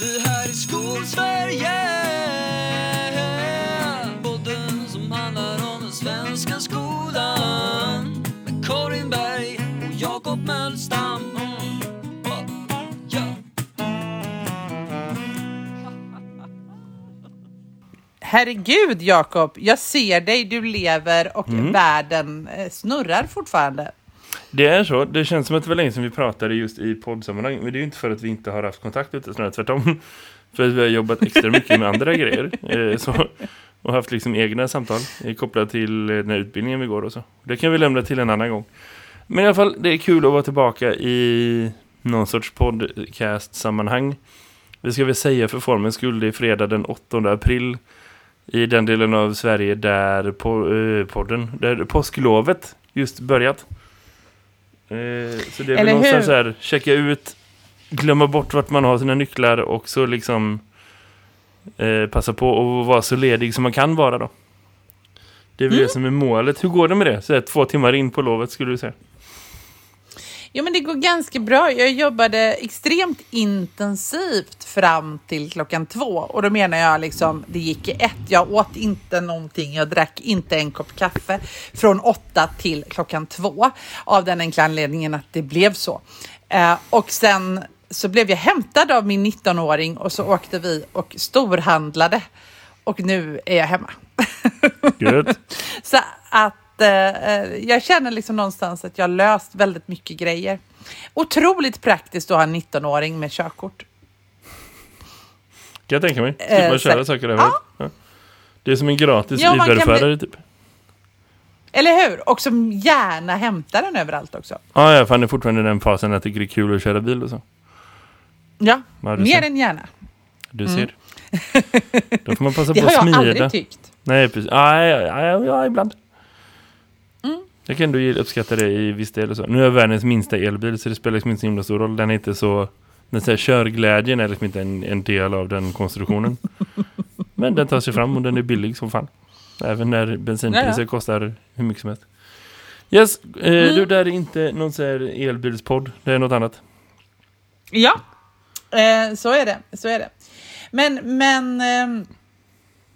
Det här är Skolsverige Podden som handlar om den svenska skolan Med Karin Berg och Jakob Mölstam. Herregud Jakob, jag ser dig, du lever och Mm. världen eh, snurrar fortfarande. Det är så. Det känns som att det var länge sedan vi pratade just i poddsammanhang. Men det är ju inte för att vi inte har haft kontakt utan snarare tvärtom. För att vi har jobbat extra mycket med andra grejer. Eh, så, och haft liksom egna samtal eh, kopplat till eh, den här utbildningen vi går och så. Det kan vi lämna till en annan gång. Men i alla fall, det är kul att vara tillbaka i någon sorts podcast-sammanhang. Vi ska väl säga för formens skull, det är fredag den 8 april i den delen av Sverige där po eh, podden, där påsklovet just börjat. Eh, så det är väl Eller någonstans hur? så här, checka ut, glömma bort vart man har sina nycklar och så liksom eh, passa på att vara så ledig som man kan vara då. Det är väl Mm. det som är målet. Hur går det med det? Så här, två timmar in på lovet skulle du säga. Jo men det går ganska bra. Jag jobbade extremt intensivt fram till klockan två. Och då menar jag liksom, det gick i ett. Jag åt inte någonting, jag drack inte en kopp kaffe från åtta till klockan två. Av den enkla anledningen att det blev så. Eh, och sen så blev jag hämtad av min 19-åring och så åkte vi och storhandlade. Och nu är jag hemma. Good. Så att eh, jag känner liksom någonstans att jag har löst väldigt mycket grejer. Otroligt praktiskt att ha en 19-åring med körkort. Kan jag tänka mig. Eh, Slippa köra saker överallt. Ja. Det är som en gratis Ja, Uber-förare typ. Eller hur? Och som gärna hämtar den överallt också. Ja, ja, för han är fortfarande i den fasen att jag det är kul att köra bil och så. Ja, mer ser. än gärna. Du ser. Då får man passa Det på har att jag smida. aldrig tyckt. Nej, precis. Ja, ja, ja, ja, ja ibland. Jag kan ändå uppskatta det i viss del och så. Nu är jag världens minsta elbil så det spelar liksom inte så himla stor roll. Den är inte så... Den så här, körglädjen är liksom inte en, en del av den konstruktionen. Men den tar sig fram och den är billig som fan. Även när bensinpriser Ja, ja. kostar hur mycket som helst. Yes, eh, Mm. du där är inte någon så här elbilspodd. Det är något annat. Ja, eh, så är det. Så är det. Men, men ehm,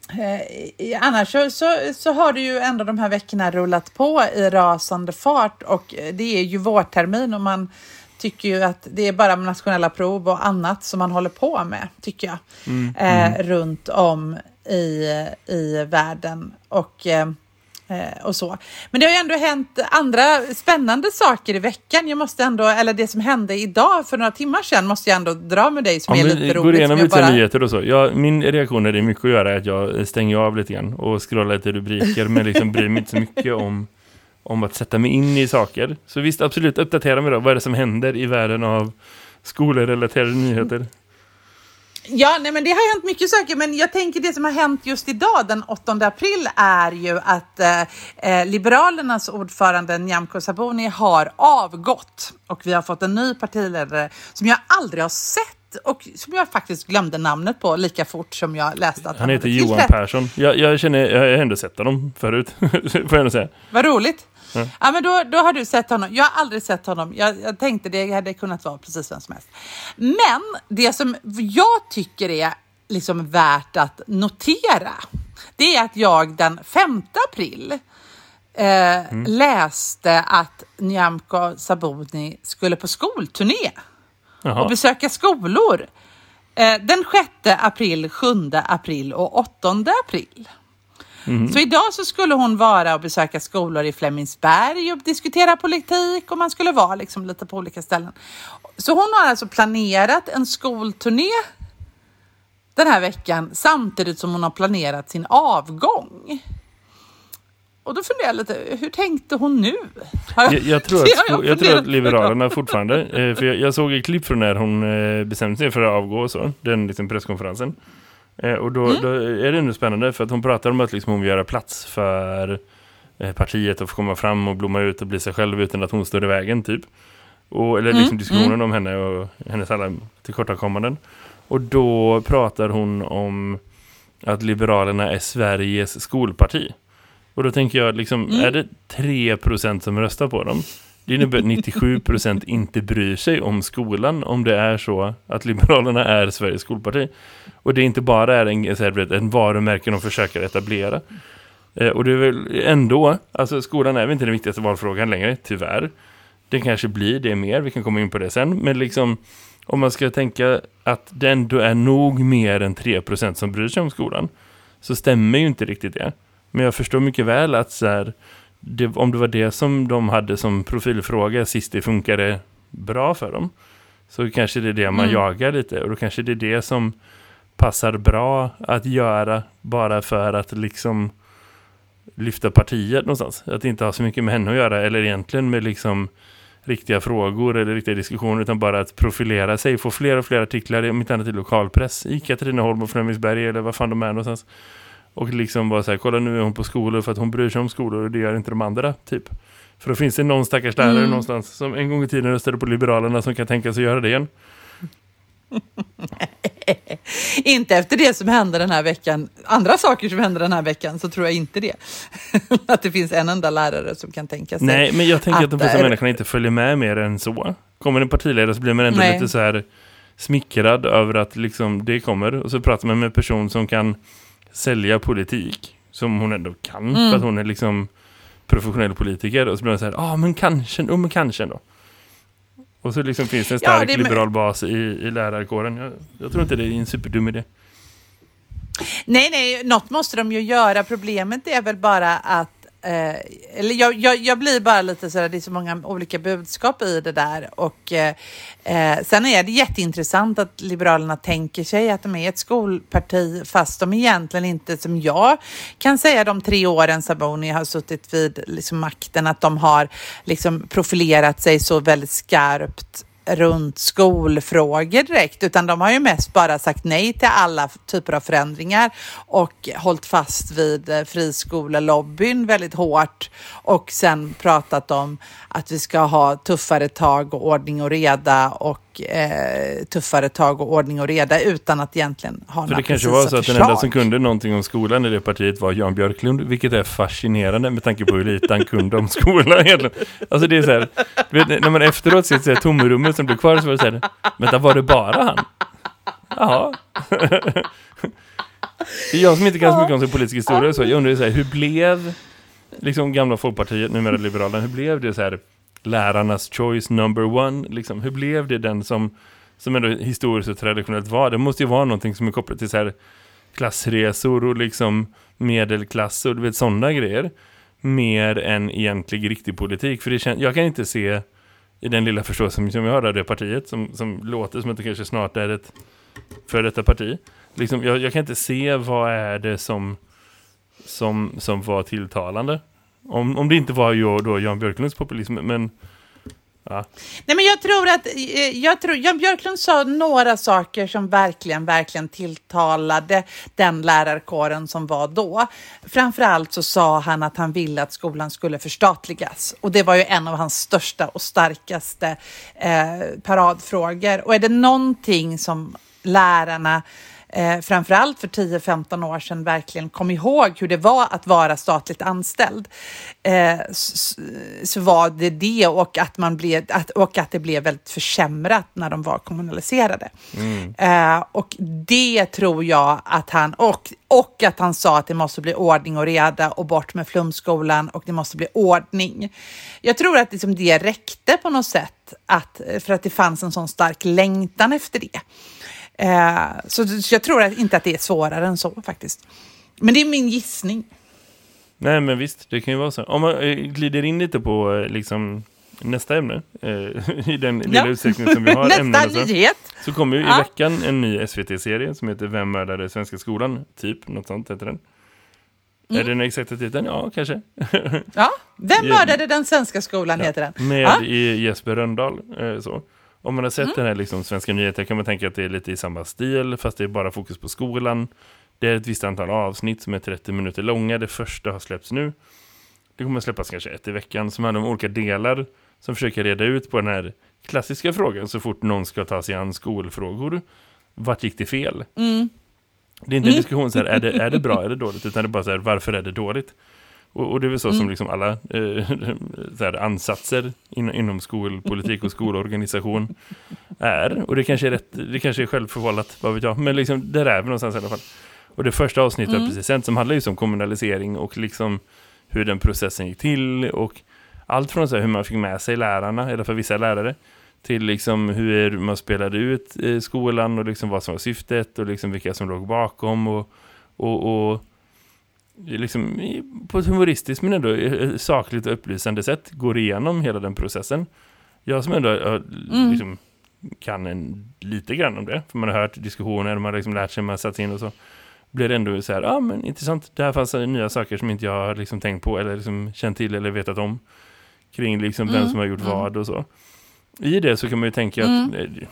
eh, annars så, så, så har det ju ändå de här veckorna rullat på i rasande fart och eh, det är ju vårtermin och man tycker ju att det är bara nationella prov och annat som man håller på med, tycker jag, eh, runt om i, i världen. Och Eh, och så. Men det har ju ändå hänt andra spännande saker i veckan. Jag måste ändå, eller det som hände idag för några timmar sedan måste jag ändå dra med dig som Om är lite går roligt. igenom som jag lite bara- nyheter och så. Ja, min reaktion är det mycket att göra är att jag stänger av lite grann och scrollar lite rubriker men liksom bryr mig inte så mycket om, om att sätta mig in i saker. Så visst, absolut, uppdatera mig då. Vad är det som händer i världen av skolrelaterade nyheter? Ja, nej, men det har hänt mycket saker, men jag tänker det som har hänt just idag den 8 april är ju att eh, eh, Liberalernas ordförande Nyamko Sabuni har avgått och vi har fått en ny partiledare som jag aldrig har sett och som jag faktiskt glömde namnet på lika fort som jag läste att han, Han heter Johan. Persson. Jag, jag känner, jag har ändå sett honom förut, får jag ändå säga. Vad roligt. Ja. Ja. men då, då har du sett honom. Jag har aldrig sett honom. Jag, jag tänkte det hade kunnat vara precis vem som helst. Men det som jag tycker är liksom värt att notera, det är att jag den 5 april eh, läste att Nyamko Sabuni skulle på skolturné och Jaha. besöka skolor. Eh, den 6 april, 7 april och 8 april. Så idag så skulle hon vara och besöka skolor i Flemingsberg och diskutera politik och man skulle vara liksom lite på olika ställen. Så hon har alltså planerat en skolturné den här veckan samtidigt som hon har planerat sin avgång. Och då funderar jag lite, hur tänkte hon nu? Jag, jag, tror att, sko- jag tror att Liberalerna fortfarande, eh, för jag, jag såg ett klipp från när hon eh, bestämde sig för att avgå och så, den liksom presskonferensen. Eh, och då, Mm. då är det ändå spännande för att hon pratar om att liksom hon vill göra plats för eh, partiet att få komma fram och blomma ut och bli sig själv utan att hon står i vägen typ. Och, eller liksom Mm, diskussionen om henne och hennes alla tillkortakommanden. Och då pratar hon om att Liberalerna är Sveriges skolparti. Och då tänker jag, liksom, Mm. är det 3% som röstar på dem? Det innebär att 97% inte bryr sig om skolan om det är så att Liberalerna är Sveriges skolparti. Och det inte bara är en, här, en varumärke de försöker etablera. Eh, och det är väl ändå, alltså skolan är väl inte den viktigaste valfrågan längre, tyvärr. Det kanske blir det mer, vi kan komma in på det sen. Men liksom, om man ska tänka att det ändå är nog mer än 3% som bryr sig om skolan, så stämmer ju inte riktigt det. Men jag förstår mycket väl att så här, det, om det var det som de hade som profilfråga sist det funkade bra för dem, så kanske det är det man Mm. jagar lite. Och då kanske det är det som passar bra att göra bara för att liksom lyfta partiet någonstans. Att inte ha så mycket med henne att göra eller egentligen med liksom riktiga frågor eller riktiga diskussioner utan bara att profilera sig, få fler och fler artiklar om inte annat i lokalpress i Katrineholm och Flemingsberg eller vad fan de är någonstans. Och liksom bara så här, kolla nu är hon på skolor för att hon bryr sig om skolor och det gör inte de andra, typ. För då finns det någon stackars lärare Mm. någonstans som en gång i tiden röstade på Liberalerna som kan tänka sig göra det igen. Inte efter det som hände den här veckan. Andra saker som hände den här veckan så tror jag inte det. att det finns en enda lärare som kan tänka sig. Nej, men jag tänker att, de att, flesta eh, människorna inte följer med mer än så. Kommer en partiledare så blir man ändå Nej. lite så här smickrad över att liksom det kommer. Och så pratar man med en person som kan sälja politik, som hon ändå kan, Mm. för att hon är liksom professionell politiker. Och så blir man så här, ja ah, men kanske, oh, men kanske ändå. Och så liksom finns det en Ja, stark det är med- liberal bas i, i lärarkåren. Jag, jag tror inte det är en superdum idé. Nej, nej, något måste de ju göra. Problemet är väl bara att Eh, eller jag, jag, jag blir bara lite sådär, det är så många olika budskap i det där. Och eh, eh, sen är det jätteintressant att Liberalerna tänker sig att de är ett skolparti fast de egentligen inte, som jag kan säga de tre åren Saboni har suttit vid liksom, makten, att de har liksom, profilerat sig så väldigt skarpt runt skolfrågor direkt, utan de har ju mest bara sagt nej till alla typer av förändringar och hållit fast vid eh, friskolelobbyn väldigt hårt och sen pratat om att vi ska ha tuffare tag och ordning och reda och eh, tuffare tag och ordning och reda utan att egentligen ha För några det kanske var så att den förslag. enda som kunde någonting om skolan i det partiet var Jan Björklund, vilket är fascinerande med tanke på hur lite han kunde om skolan egentligen. Alltså det är så här, vet, när man efteråt ser det tomrummet som blev kvar så var det så här, vänta var det bara han? Jaha. Det är jag som inte kan så mycket om sin politiska historia så jag undrar så här, hur blev liksom gamla Folkpartiet, numera Liberalerna, hur blev det så här lärarnas choice number one, liksom, hur blev det den som som ändå historiskt och traditionellt var. Det måste ju vara någonting som är kopplat till så här klassresor och liksom medelklass och du vet sådana grejer. Mer än egentlig riktig politik. För det kän- jag kan inte se i den lilla förståelsen som jag har av det partiet som, som låter som att det kanske snart är ett för detta parti. Liksom, jag, jag kan inte se vad är det som, som, som var tilltalande. Om, om det inte var ju då Jan Björklunds populism, men ja. Nej, men jag tror att eh, jag tror, Jan Björklund sa några saker som verkligen, verkligen tilltalade den lärarkåren som var då. Framförallt så sa han att han ville att skolan skulle förstatligas och det var ju en av hans största och starkaste eh, paradfrågor. Och är det någonting som lärarna eh, framförallt för 10-15 år sedan verkligen kom ihåg hur det var att vara statligt anställd eh, så, så var det det och att, man blev, att, och att det blev väldigt försämrat när de var kommunaliserade. Eh, och det tror jag att han, och, och att han sa att det måste bli ordning och reda och bort med flumskolan och det måste bli ordning. Jag tror att liksom det räckte på något sätt att, för att det fanns en sån stark längtan efter det. Eh, så, jag tror inte att det är svårare än så faktiskt. Men det är min gissning. Nej men visst, det kan ju vara så. Om man eh, glider in lite på eh, liksom nästa ämne, eh, i den lilla Ja. utsträckning som vi har ämnen så, så kommer ju i Ja. veckan en ny SVT-serie som heter Vem mördade svenska skolan? Typ, något sånt heter den. Mm. Är det den exakta titeln? Ja, kanske. Ja. Vem Ja. mördade den svenska skolan heter den. Med Ja. i Jesper Röndahl. Eh, så. Om man har sett den här liksom, svenska nyheter kan man tänka att det är lite i samma stil, fast det är bara fokus på skolan. Det är ett visst antal avsnitt som är 30 minuter långa. Det första har släppts nu. Det kommer att släppas kanske ett i veckan som handlar om olika delar som försöker reda ut på den här klassiska frågan så fort någon ska ta sig an skolfrågor. Vart gick det fel? Mm. Det är inte en diskussion så här, är det, är det bra, är det dåligt? Utan det är bara så här, varför är det dåligt? Och, och det är väl så som liksom alla eh, här, ansatser in, inom skolpolitik och skolorganisation är. Och det kanske är rätt, det kanske är självförvållat, vad vet jag. Men liksom, där är vi någonstans i alla fall. Och det första avsnittet mm. precis sent som handlar just om kommunalisering och liksom hur den processen gick till och allt från så här, hur man fick med sig lärarna, eller för vissa lärare, till liksom hur man spelade ut eh, skolan och liksom vad som var syftet och liksom vilka som låg bakom och, och, och liksom på ett humoristiskt men ändå eh, sakligt och upplysande sätt går igenom hela den processen. Jag som ändå mm. liksom, kan en, lite grann om det, för man har hört diskussioner, man har liksom lärt sig, man har satt in och så blir det ändå så här, ja ah, men intressant, det här fanns nya saker som inte jag har liksom tänkt på eller liksom känt till eller vetat om kring liksom mm. vem som har gjort mm. vad och så. I det så kan man ju tänka mm. att eh,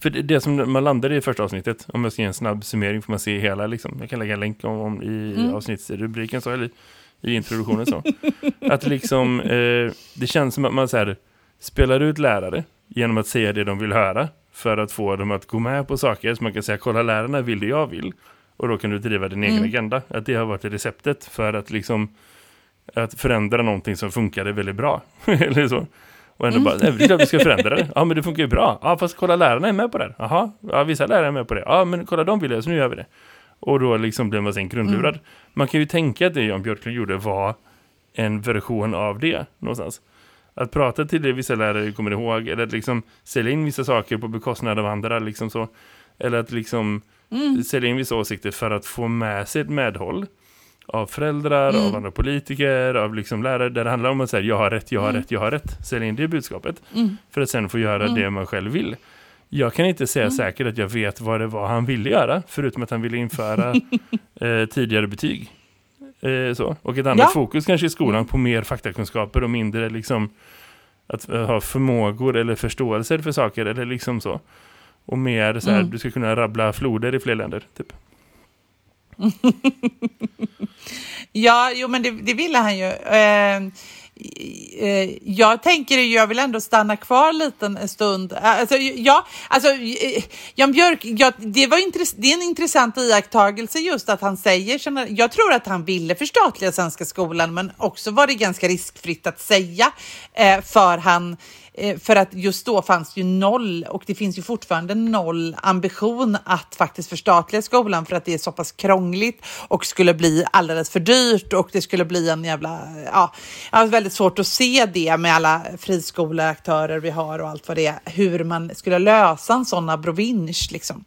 för det, det, som man landade i första avsnittet, om jag ska ge en snabb summering får man se hela, liksom, jag kan lägga en länk om, om i mm. avsnittsrubriken så, eller i introduktionen så. att liksom, eh, det känns som att man så här, spelar ut lärare genom att säga det de vill höra för att få dem att gå med på saker. Så man kan säga, kolla lärarna vill det jag vill. Och då kan du driva din egen mm. agenda. Att det har varit receptet för att liksom att förändra någonting som funkade väldigt bra. Eller så. Och ändå mm. bara, det är klart vi ska förändra det. Ja, men det funkar ju bra. Ja, fast kolla lärarna är med på det. Jaha, ja, vissa lärare är med på det. Ja, men kolla de vill det, så nu gör vi det. Och då liksom blir man sen grundlurad. Mm. Man kan ju tänka att det Jan Björklund gjorde var en version av det någonstans. Att prata till det vissa lärare kommer ihåg, eller att liksom sälja in vissa saker på bekostnad av andra, liksom så. Eller att liksom mm. sälja in vissa åsikter för att få med sig ett medhåll av föräldrar, mm. av andra politiker, av liksom lärare där det handlar om att säga jag har rätt, jag har mm. rätt, jag har rätt. Sälja in det budskapet mm. för att sen få göra mm. det man själv vill. Jag kan inte säga mm. säkert att jag vet vad det var han ville göra förutom att han ville införa eh, tidigare betyg. Eh, så. Och ett annat ja. fokus kanske i skolan på mer faktakunskaper och mindre liksom att uh, ha förmågor eller förståelser för saker eller liksom så. Och mer så här, mm. du ska kunna rabbla floder i fler länder, typ. ja, jo men det, det ville han ju. Eh, eh, jag tänker jag vill ändå stanna kvar lite en stund. Alltså, ja, alltså, Jan Björk, ja, det, var det är en intressant iakttagelse just att han säger, jag tror att han ville förstatliga svenska skolan men också var det ganska riskfritt att säga eh, för han Eh, för att just då fanns ju noll och det finns ju fortfarande noll ambition att faktiskt förstatliga skolan för att det är så pass krångligt och skulle bli alldeles för dyrt och det skulle bli en jävla, eh, ja, jag har väldigt svårt att se det med alla friskoleaktörer vi har och allt vad det är, hur man skulle lösa en sån abrovinsch liksom.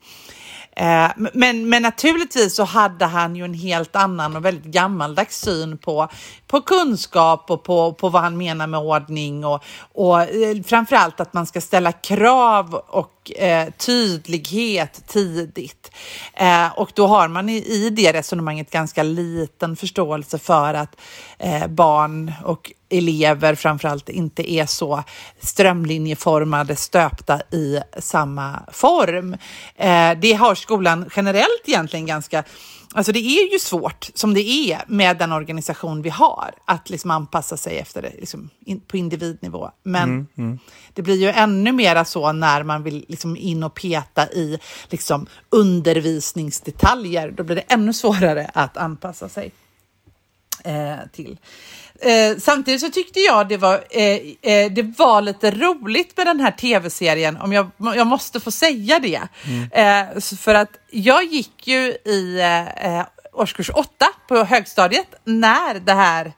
Eh, men, men naturligtvis så hade han ju en helt annan och väldigt gammaldags syn på, på kunskap och på, på vad han menar med ordning och, och eh, framförallt att man ska ställa krav och eh, tydlighet tidigt. Eh, och då har man i, i det resonemanget ganska liten förståelse för att eh, barn och elever framförallt inte är så strömlinjeformade, stöpta i samma form. Eh, det har skolan generellt egentligen ganska Alltså det är ju svårt som det är med den organisation vi har att liksom anpassa sig efter det liksom in, på individnivå. Men mm, mm. det blir ju ännu mera så när man vill liksom in och peta i liksom undervisningsdetaljer. Då blir det ännu svårare att anpassa sig eh, till. Eh, samtidigt så tyckte jag det var, eh, eh, det var lite roligt med den här tv-serien, om jag, jag måste få säga det. Mm. Eh, för att jag gick ju i eh, årskurs åtta på högstadiet när det här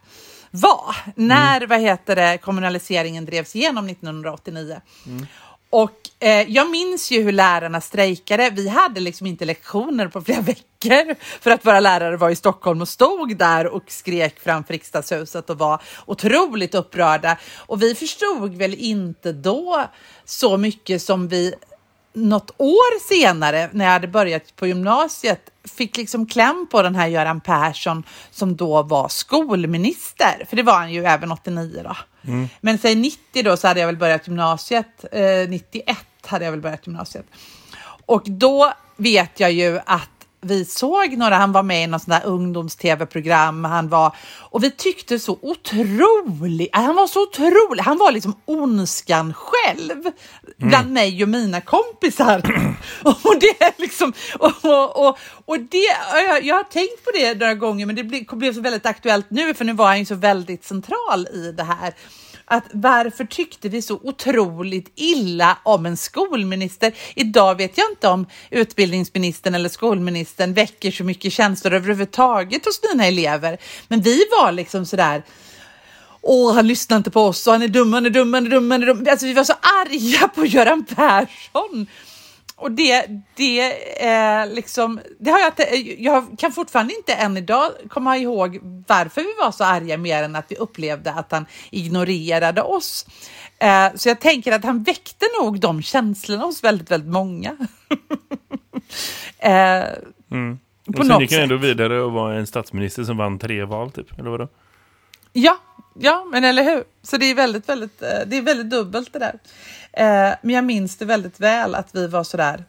var. När, mm. vad heter det, kommunaliseringen drevs igenom 1989. Mm. Och eh, jag minns ju hur lärarna strejkade. Vi hade liksom inte lektioner på flera veckor för att våra lärare var i Stockholm och stod där och skrek framför riksdagshuset och var otroligt upprörda. Och vi förstod väl inte då så mycket som vi något år senare när jag hade börjat på gymnasiet fick liksom kläm på den här Göran Persson som då var skolminister, för det var han ju även 89 då. Mm. Men säg 90 då så hade jag väl börjat gymnasiet, eh, 91 hade jag väl börjat gymnasiet. Och då vet jag ju att vi såg några, han var med i något sånt där ungdoms-tv-program, han var, och vi tyckte så otroligt, han var så otrolig, han var liksom ondskan själv bland mig och mina kompisar. och det är liksom, och, och, och, och det, jag, jag har tänkt på det några gånger, men det blev, blev så väldigt aktuellt nu, för nu var han ju så väldigt central i det här att varför tyckte vi så otroligt illa om en skolminister? Idag vet jag inte om utbildningsministern eller skolministern väcker så mycket känslor överhuvudtaget hos mina elever. Men vi var liksom sådär, åh, han lyssnar inte på oss och han är dum, han är dum, han är dum, han är dum. Alltså vi var så arga på Göran Persson. Och det, det är liksom, det har jag, jag kan fortfarande inte än idag komma ihåg varför vi var så arga mer än att vi upplevde att han ignorerade oss. Eh, så jag tänker att han väckte nog de känslorna hos väldigt, väldigt många. eh, mm. Och sen gick han ändå vidare och var en statsminister som vann tre val typ, eller vadå? Ja, ja, men eller hur? Så det är väldigt, väldigt, eh, det är väldigt dubbelt det där. Eh, men jag minns det väldigt väl att vi var sådär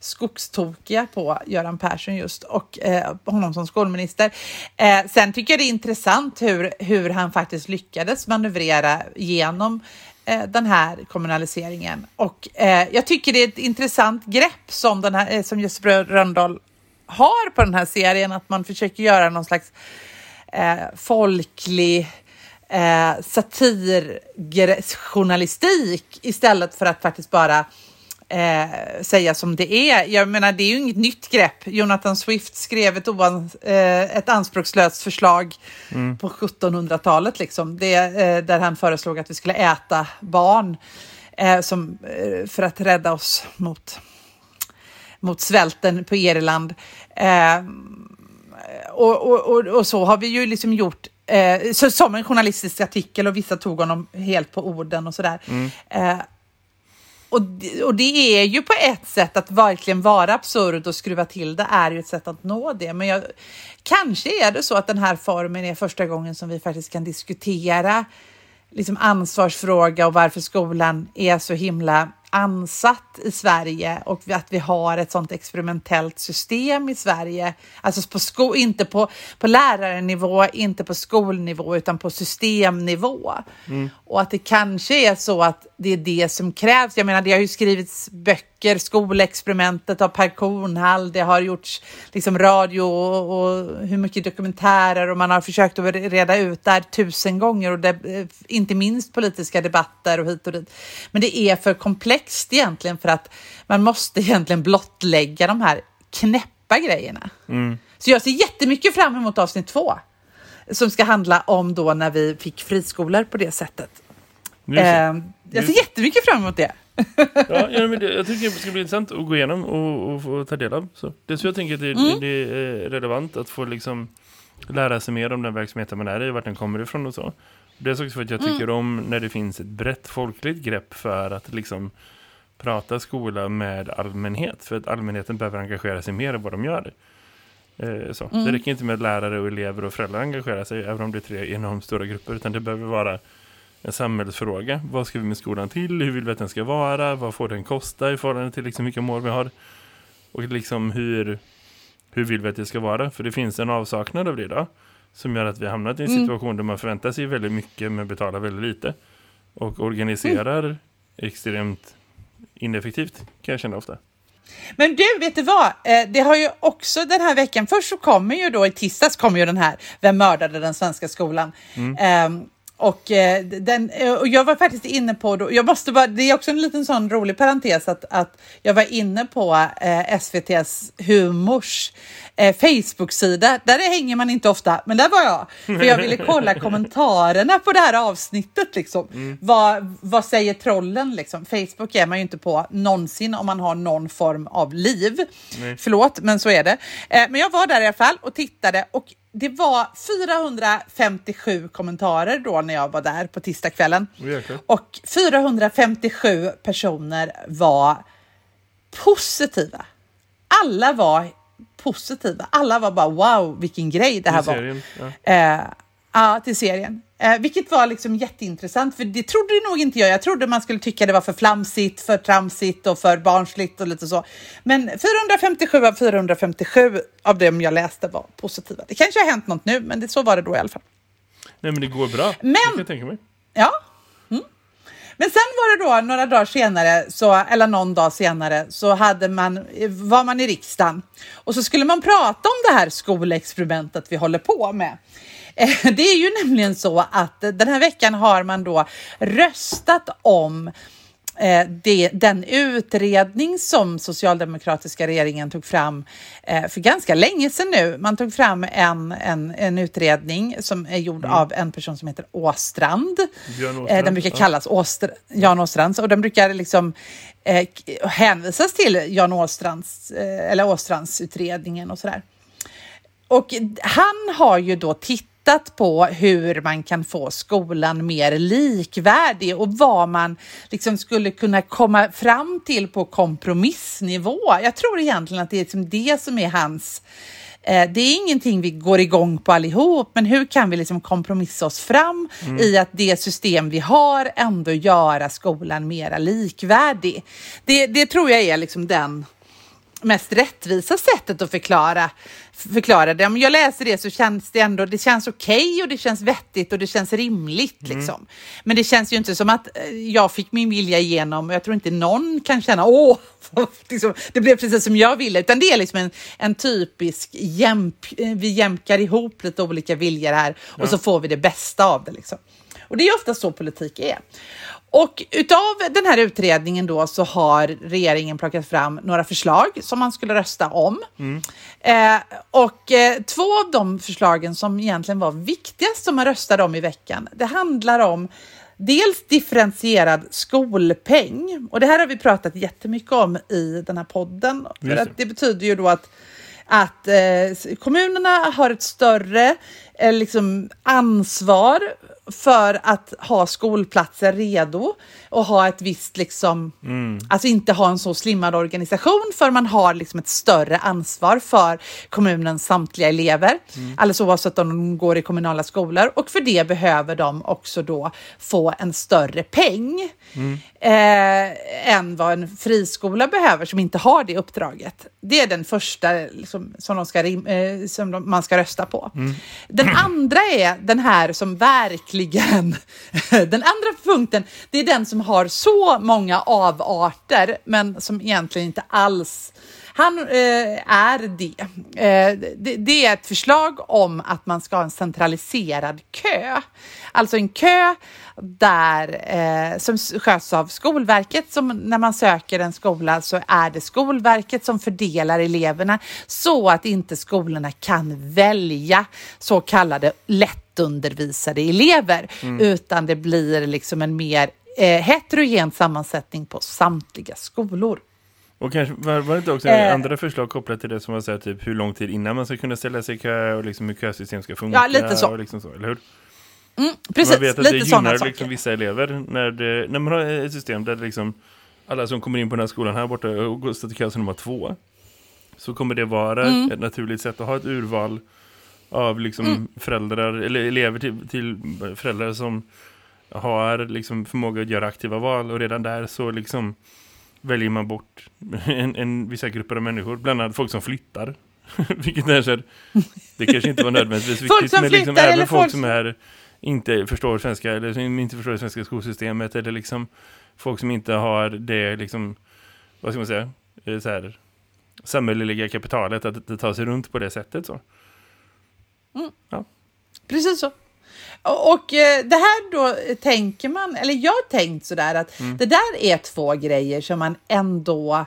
skogstokiga på Göran Persson just och eh, honom som skolminister. Eh, sen tycker jag det är intressant hur, hur han faktiskt lyckades manövrera genom eh, den här kommunaliseringen. Och eh, jag tycker det är ett intressant grepp som, den här, eh, som Jesper Rönndahl har på den här serien, att man försöker göra någon slags eh, folklig eh, satirjournalistik istället för att faktiskt bara eh, säga som det är. Jag menar, det är ju inget nytt grepp. Jonathan Swift skrev ett, oans, eh, ett anspråkslöst förslag mm. på 1700-talet, liksom. det, eh, där han föreslog att vi skulle äta barn eh, som, eh, för att rädda oss mot, mot svälten på Irland. Eh, och, och, och, och, så har vi ju liksom gjort eh, så, som en journalistisk artikel och vissa tog honom helt på orden och sådär. Mm. Eh, och, och det är ju på ett sätt att verkligen vara absurd och skruva till det är ju ett sätt att nå det. Men jag, kanske är det så att den här formen är första gången som vi faktiskt kan diskutera liksom ansvarsfråga och varför skolan är så himla ansatt i Sverige och att vi har ett sånt experimentellt system i Sverige. Alltså på sko inte på, på lärarnivå, inte på skolnivå, utan på systemnivå. Mm. Och att det kanske är så att det är det som krävs. Jag menar, det har ju skrivits böcker, skolexperimentet av Per Kornhall, det har gjorts liksom radio och, och hur mycket dokumentärer och man har försökt att reda ut där tusen gånger och det, inte minst politiska debatter och hit och dit. Men det är för komplext egentligen för att man måste egentligen blottlägga de här knäppa grejerna. Mm. Så jag ser jättemycket fram emot avsnitt två som ska handla om då när vi fick friskolor på det sättet. Eh, jag ser jättemycket fram emot det. ja, ja men det, jag tycker det ska bli intressant att gå igenom och, och få ta del av. Så det så jag tänker att det, mm. det, är relevant att få liksom lära sig mer om den verksamheten man är i, vart den kommer ifrån och så. Det är också för att jag tycker mm. om när det finns ett brett folkligt grepp för att liksom prata skola med allmänhet. För att allmänheten behöver engagera sig mer än vad de gör. Eh, så. Mm. Det räcker inte med att lärare och elever och föräldrar engagerar sig, även om det är tre enormt stora grupper, utan det behöver vara en samhällsfråga. Vad ska vi med skolan till? Hur vill vi att den ska vara? Vad får den kosta i förhållande till liksom vilka mål vi har? Och liksom hur, hur vill vi att det ska vara? För det finns en avsaknad av det idag som gör att vi hamnat i en mm. situation mm. där man förväntar sig väldigt mycket men betalar väldigt lite. Och organiserar mm. extremt ineffektivt kan jag känna ofta. Men du, vet du vad? Eh, det har ju också den här veckan, först så kommer ju då i tisdags kommer ju den här Vem mördade den svenska skolan? Mm. Och, eh, den, eh, och jag var faktiskt inne på, då, jag måste bara, det är också en liten sån rolig parentes att, att jag var inne på eh, SVTs humors eh, Facebook-sida. Där hänger man inte ofta, men där var jag. För jag ville kolla kommentarerna på det här avsnittet. Liksom. Mm. Vad, vad säger trollen? Liksom? Facebook är man ju inte på någonsin om man har någon form av liv. Nej. Förlåt, men så är det. Eh, men jag var där i alla fall och tittade och det var 457 kommentarer då när jag var där på tisdagskvällen. Och 457 personer var positiva. Alla var positiva. Alla var bara wow, vilken grej det här var. Ja. Eh, Ja, till serien. Eh, vilket var liksom jätteintressant, för det trodde nog inte jag. Jag trodde man skulle tycka det var för flamsigt, för tramsigt och för barnsligt och lite så. Men 457 av 457 av dem jag läste var positiva. Det kanske har hänt något nu, men det, så var det då i alla fall. Nej, men det går bra. Men- Det kan jag tänka mig. Ja. Men sen var det då några dagar senare, så, eller någon dag senare, så hade man, var man i riksdagen och så skulle man prata om det här skolexperimentet vi håller på med. Eh, det är ju nämligen så att den här veckan har man då röstat om det, den utredning som socialdemokratiska regeringen tog fram eh, för ganska länge sedan nu. Man tog fram en, en, en utredning som är gjord av en person som heter Åstrand. Eh, Åstrand, den brukar ja. kallas Åstr Jan Åstrands och den brukar liksom eh, hänvisas till Jan Åstrands, eh, eller Åstrandsutredningen och sådär. Och han har ju då tittat på hur man kan få skolan mer likvärdig och vad man liksom skulle kunna komma fram till på kompromissnivå. Jag tror egentligen att det är liksom det som är hans eh, det är ingenting vi går igång på allihop, men hur kan vi liksom kompromissa oss fram i att det system vi har ändå göra skolan mera likvärdig? Det, det tror jag är liksom den mest rättvisa sättet att förklara, förklara det. Om jag läser det så känns det ändå, det känns okej och det känns vettigt och det känns rimligt liksom. Men det känns ju inte som att eh, jag fick min vilja igenom och jag tror inte någon kan känna åh, liksom, det blev precis som jag ville, utan det är liksom en, en typisk jämp, eh, vi jämkar ihop lite olika viljor här och så får vi det bästa av det liksom. Och det är ofta så politik är. Och utav den här utredningen då så har regeringen plockat fram några förslag som man skulle rösta om. Eh, och eh, två av de förslagen som egentligen var viktigast som man röstade om i veckan, det handlar om Dels differentierad skolpeng och det här har vi pratat jättemycket om i den här podden. För att det betyder ju då att att eh, kommunerna har ett större eh, liksom, ansvar för att ha skolplatser redo och ha ett visst, liksom, alltså inte ha en så slimmad organisation för man har liksom ett större ansvar för kommunens samtliga elever, alldeles oavsett om de går i kommunala skolor. Och för det behöver de också då få en större peng eh, än vad en friskola behöver som inte har det uppdraget. Det är den första liksom, som, de ska, eh, som de, man ska rösta på. Den andra är den här som verkligen... den andra punkten, det är den som har så många avarter men som egentligen inte alls han eh, är det. Eh, det. Det är ett förslag om att man ska ha en centraliserad kö. Alltså en kö där, eh, som sköts av Skolverket. Som när man söker en skola så är det Skolverket som fördelar eleverna så att inte skolorna kan välja så kallade lätt lättundervisade elever utan det blir liksom en mer eh, heterogen sammansättning på samtliga skolor. Och kanske var, var det inte också Eh. andra förslag kopplat till det som var så här, typ hur lång tid innan man ska kunna ställa sig i kö och liksom hur kösystem ska funka Ja, lite så. och liksom så, eller hur? Precis, man vet att lite det gynnar saker. liksom vissa elever när, det, när man har ett system där liksom alla som kommer in på den här skolan här borta och går till kö som nummer två så kommer det vara Mm. ett naturligt sätt att ha ett urval av liksom Mm. föräldrar eller elever till, till föräldrar som har liksom förmåga att göra aktiva val och redan där så liksom väljer man bort en, en vissa grupper av människor, bland annat folk som flyttar. Vilket är, det kanske inte var nödvändigtvis Folk viktigt, som men liksom flyttar även eller folk folk som är inte förstår svenska eller som inte förstår det svenska skolsystemet eller liksom folk som inte har det liksom vad ska man säga eh, så här samhälleliga kapitalet att det tar sig runt på det sättet så. Precis så. Och, och eh, det här då eh, tänker man, eller jag har tänkt sådär att Mm. det där är två grejer som man ändå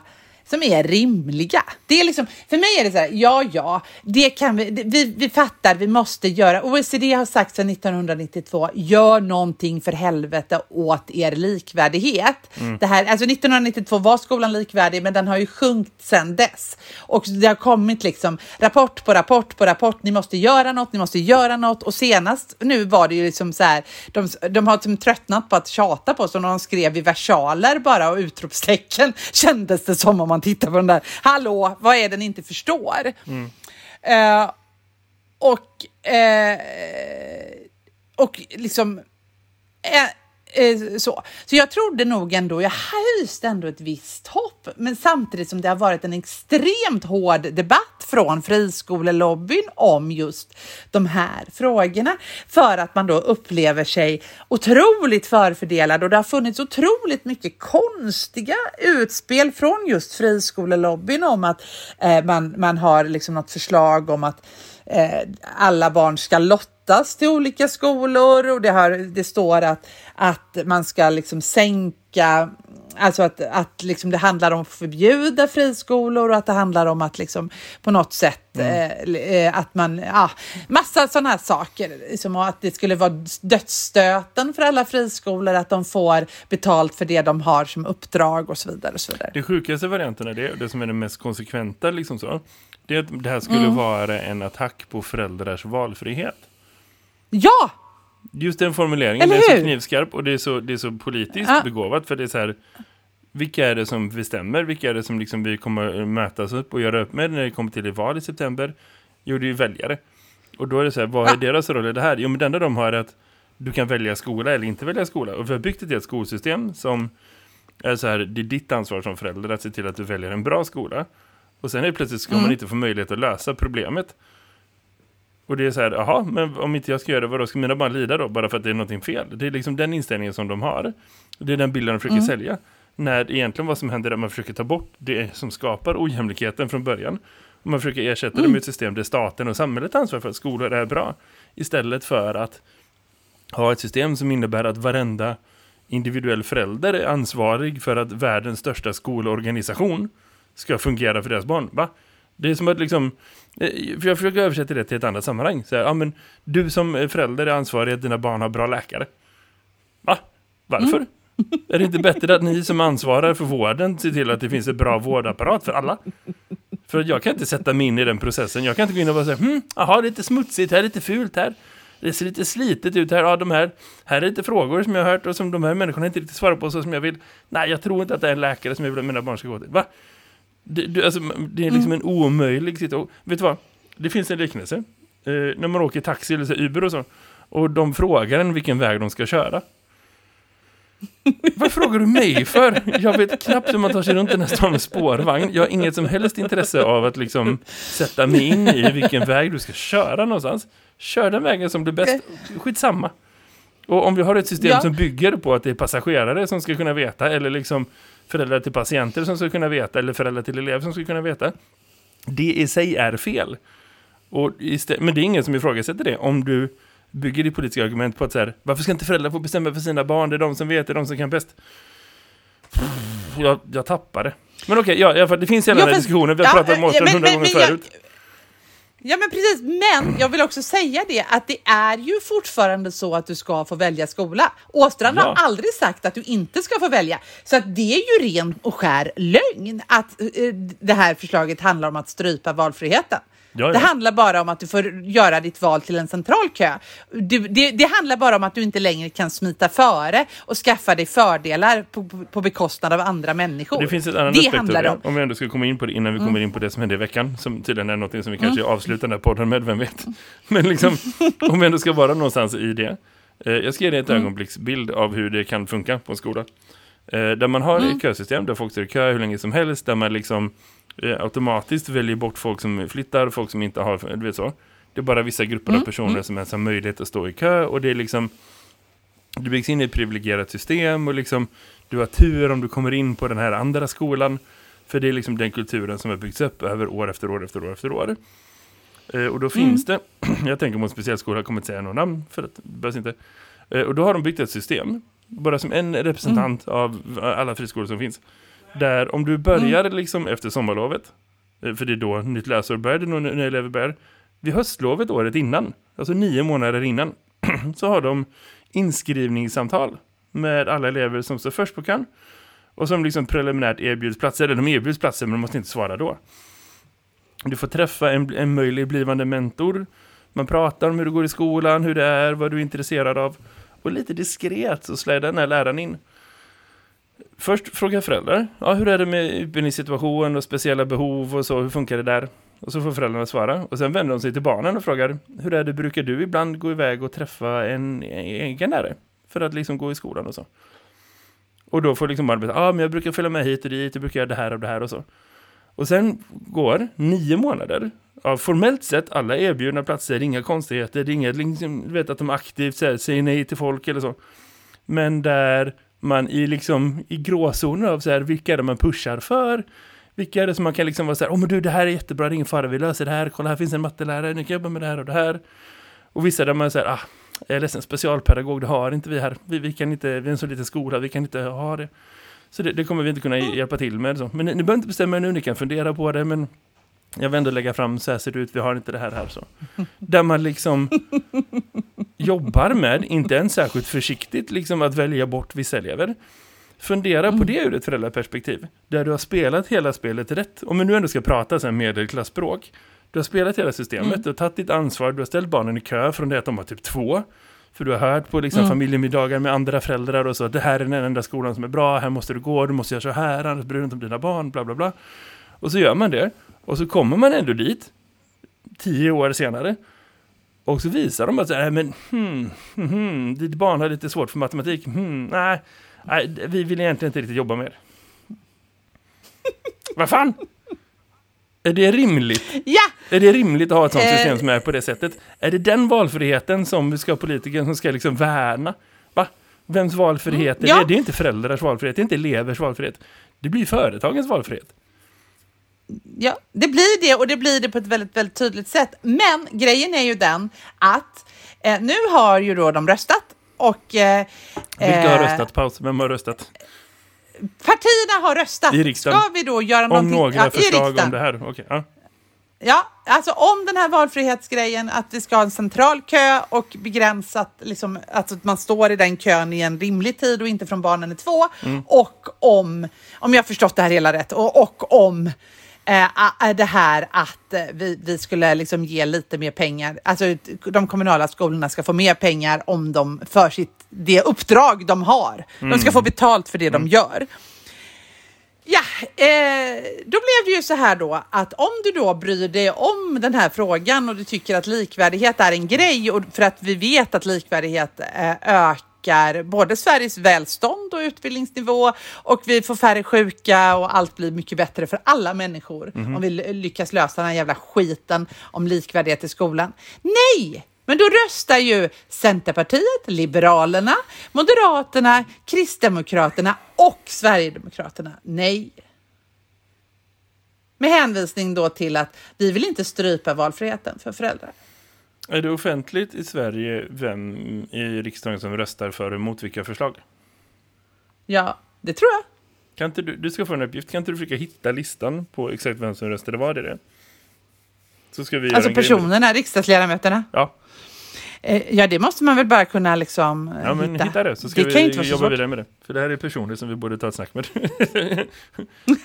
som är rimliga. Det är liksom, för mig är det så här, ja, ja, det kan vi, det- vi, vi fattar, vi måste göra. OECD har sagt sedan 1992, gör någonting för helvete åt er likvärdighet. Det här, alltså 1992 var skolan likvärdig, men den har ju sjunkit sedan dess. Och det har kommit liksom rapport på rapport på rapport, ni måste göra något, ni måste göra något. Och senast nu var det ju liksom så här, de, de har liksom tröttnat på att tjata på oss och de skrev i versaler bara och utropstecken kändes det som om man tittar på den där, hallå, vad är det ni inte förstår? Eh, och eh, och liksom... Eh, Eh, så. så jag trodde nog ändå, jag hyste ändå ett visst hopp, men samtidigt som det har varit en extremt hård debatt från friskolelobbyn om just de här frågorna för att man då upplever sig otroligt förfördelad och det har funnits otroligt mycket konstiga utspel från just friskolelobbyn om att eh, man, man har liksom något förslag om att alla barn ska lottas till olika skolor och det, har, det står att, att man ska liksom sänka Alltså att, att liksom det handlar om att förbjuda friskolor och att det handlar om att liksom på något sätt mm. eh, att man, ja, massa sådana här saker. Som att det skulle vara dödsstöten för alla friskolor, att de får betalt för det de har som uppdrag och så vidare. Och så vidare. Det sjukaste varianten är det, det som är det mest konsekventa liksom så, det det här skulle mm. vara en attack på föräldrars valfrihet. Ja! Just den formuleringen, Eller är så knivskarp och det är så, det är så politiskt ja. begåvat för det är så här, vilka är det som bestämmer? Vilka är det som liksom vi kommer mötas upp och göra upp med när det kommer till det val i september? Jo, det är ju väljare. Och då är det så här, vad är ja. deras roll i det här? Jo, men det enda de har är att du kan välja skola eller inte välja skola. Och vi har byggt ett helt skolsystem som är så här, det är ditt ansvar som förälder att se till att du väljer en bra skola. Och sen är plötsligt ska mm. man inte få möjlighet att lösa problemet. Och det är så här, jaha, men om inte jag ska göra det, vad ska mina barn lida då? Bara för att det är någonting fel. Det är liksom den inställningen som de har. Det är den bilden de försöker mm. sälja. När egentligen vad som händer är att man försöker ta bort det som skapar ojämlikheten från början. Och man försöker ersätta mm. det med ett system där staten och samhället ansvar för att skolor är bra. Istället för att ha ett system som innebär att varenda individuell förälder är ansvarig för att världens största skolorganisation ska fungera för deras barn. Va? Det är som att liksom, eh, för jag försöker översätta det till ett annat sammanhang. Så här, ja, men du som förälder är ansvarig att dina barn har bra läkare. Va? Varför? Mm. Är det inte bättre att ni som ansvarar för vården ser till att det finns ett bra vårdapparat för alla? För jag kan inte sätta mig in i den processen. Jag kan inte gå in och bara säga, hm, aha, det är lite smutsigt här, lite fult här. Det ser lite slitet ut här. Ja, de här, här är lite frågor som jag har hört och som de här människorna inte riktigt svarar på så som jag vill. Nej, jag tror inte att det är en läkare som jag vill att mina barn ska gå till. Va? Det, det, alltså, det är liksom mm. en omöjlig situation. Vet du vad? Det finns en liknelse. Eh, när man åker taxi eller så, Uber och så. Och de frågar en vilken väg de ska köra. Vad frågar du mig för? Jag vet knappt hur man tar sig runt i nästan spårvagn. Jag har inget som helst intresse av att liksom sätta mig in i vilken väg du ska köra någonstans. Kör den vägen som blir bäst. Skitsamma. Och om vi har ett system ja. som bygger på att det är passagerare som ska kunna veta eller liksom föräldrar till patienter som ska kunna veta eller föräldrar till elever som ska kunna veta. Det i sig är fel. Och men det är ingen som ifrågasätter det. Om du bygger ditt politiska argument på att så här, varför ska inte föräldrar få bestämma för sina barn? Det är de som vet, det är de som kan bäst. Jag, jag tappar det. Men okej, okay, ja, det finns hela ja, den här diskussionen. Vi har ja, pratat om Åstrand hundra gånger förut. Jag, Ja men precis, men jag vill också säga det att det är ju fortfarande så att du ska få välja skola. Åstrand ja. har aldrig sagt att du inte ska få välja. Så att det är ju ren och skär lögn att eh, det här förslaget handlar om att strypa valfriheten. Ja, ja. Det handlar bara om att du får göra ditt val till en central kö. Du, det, det, handlar bara om att du inte längre kan smita före och skaffa dig fördelar på, på, bekostnad av andra människor. Det finns ett annat det, om vi ändå ska komma in på det innan vi mm. kommer in på det som hände i veckan, som tydligen är något som vi kanske mm. avslutar den här podden med, vem vet. Men liksom, om vi ändå ska vara någonstans i det. Eh, jag ska ge dig ett mm. ögonblicksbild av hur det kan funka på en skola. Eh, där man har mm. ett kösystem där folk står i kö hur länge som helst, där man liksom automatiskt väljer bort folk som flyttar, folk som inte har, du vet så. Det är bara vissa grupper mm. av personer mm. som ens har möjlighet att stå i kö och det är liksom du byggs in i ett privilegierat system och liksom du har tur om du kommer in på den här andra skolan för det är liksom den kulturen som har byggts upp över år efter år efter år efter år. Eh, och då finns mm. det, jag tänker på en speciell skola, jag kommer inte säga någon namn för att det behövs inte. Eh, och då har de byggt ett system, bara som en representant mm. av alla friskolor som finns. Där om du börjar mm. liksom efter sommarlovet, eh, för det är då nytt läsår börjar, när nya elever börjar, vid höstlovet året innan, alltså nio månader innan, så har de inskrivningssamtal med alla elever som står först på kan och som liksom preliminärt erbjuds platser, eller de erbjuds platser men de måste inte svara då. Du får träffa en, en möjlig blivande mentor, man pratar om hur det går i skolan, hur det är, vad du är intresserad av och lite diskret så släder den här läraren in Först fråga föräldrar. Ja, hur är det med utbildningssituation och speciella behov och så? Hur funkar det där? Och så får föräldrarna svara. Och sen vänder de sig till barnen och frågar, hur är det, brukar du ibland gå iväg och träffa en e-, egen lärare? För att liksom gå i skolan och så. Och då får liksom barnen veta, ja ah, men jag brukar följa med hit och dit, jag brukar göra det här och det här och så. Och sen går nio månader av formellt sett alla erbjudna platser, inga konstigheter, det är inget, liksom, du vet att de aktivt säger, säger nej till folk eller så. Men där man i liksom i gråzoner av så här, vilka är det man pushar för? Vilka är det som man kan liksom vara så här, åh oh, men du det här är jättebra, det är ingen fara, vi löser det här, kolla här finns en mattelärare, ni kan jobba med det här och det här. Och vissa där man säger, ah, jag är ledsen, specialpedagog, det har inte vi här, vi, vi kan inte, vi är en så liten skola, vi kan inte ha det. Så det, det kommer vi inte kunna hjälpa till med. Så. Men ni, ni behöver inte bestämma nu, ni kan fundera på det, men jag vill ändå lägga fram, så här ser det ut, vi har inte det här här. Så. Där man liksom jobbar med, inte ens särskilt försiktigt, liksom att välja bort vissa elever. Fundera på det ur ett föräldraperspektiv. Där du har spelat hela spelet rätt. Om vi nu ändå ska prata sen medelklassspråk. Du har spelat hela systemet, mm. du har tagit ditt ansvar, du har ställt barnen i kö från det att de var typ två. För du har hört på liksom mm. familjemiddagar med andra föräldrar och så. Det här är den enda skolan som är bra, här måste du gå, du måste göra så här, annars bryr du inte om dina barn, bla bla bla. Och så gör man det. Och så kommer man ändå dit, tio år senare. Och så visar de att så här, men hmm, hmm, ditt barn har lite svårt för matematik. Hmm, nej, nej, vi vill egentligen inte riktigt jobba med er. Vad fan? Är det rimligt? Ja! Är det rimligt att ha ett sånt system eh. som är på det sättet? Är det den valfriheten som vi ska politiker som ska liksom värna? Va? Vems valfrihet är ja. det? Det är inte föräldrars valfrihet, det är inte elevers valfrihet. Det blir företagens valfrihet. Ja, det blir det och det blir det på ett väldigt, väldigt tydligt sätt. Men grejen är ju den att eh, nu har ju då de röstat och... Eh, Vilka har eh, röstat? Paus. Vem har röstat? Partierna har röstat. I riksdagen? Ska vi då göra om någonting? några ja, förslag om det här? Okay, ja. Ja, alltså om den här valfrihetsgrejen, att vi ska ha en central kö och begränsat, liksom, alltså att man står i den kön i en rimlig tid och inte från barnen är två. Mm. Och om, om jag förstått det här hela rätt, och, och om eh, det här att eh, vi, vi skulle liksom ge lite mer pengar, alltså de kommunala skolorna ska få mer pengar om de för sitt, det uppdrag de har. Mm. De ska mm. få betalt för det mm. de gör. Ja, eh, då blev det ju så här då att om du då bryr dig om den här frågan och du tycker att likvärdighet är en grej och för att vi vet att likvärdighet eh, ökar både Sveriges välstånd och utbildningsnivå och vi får färre sjuka och allt blir mycket bättre för alla människor mm -hmm. om vi lyckas lösa den här jävla skiten om likvärdighet i skolan. Nej! Men då röstar ju Centerpartiet, Liberalerna, Moderaterna, Kristdemokraterna och Sverigedemokraterna nej. Med hänvisning då till att vi vill inte strypa valfriheten för föräldrar. Är det offentligt i Sverige vem i riksdagen som röstar för och emot vilka förslag? Ja, det tror jag. Kan inte du, du ska få en uppgift. Kan inte du försöka hitta listan på exakt vem som röstade? Var det det? Så ska vi alltså personerna, riksdagsledamöterna? Ja. Eh, ja, det måste man väl bara kunna liksom Ja, men hitta, hitta det så ska det vi jobba vidare med det. För det här är personer som vi borde ta ett snack med.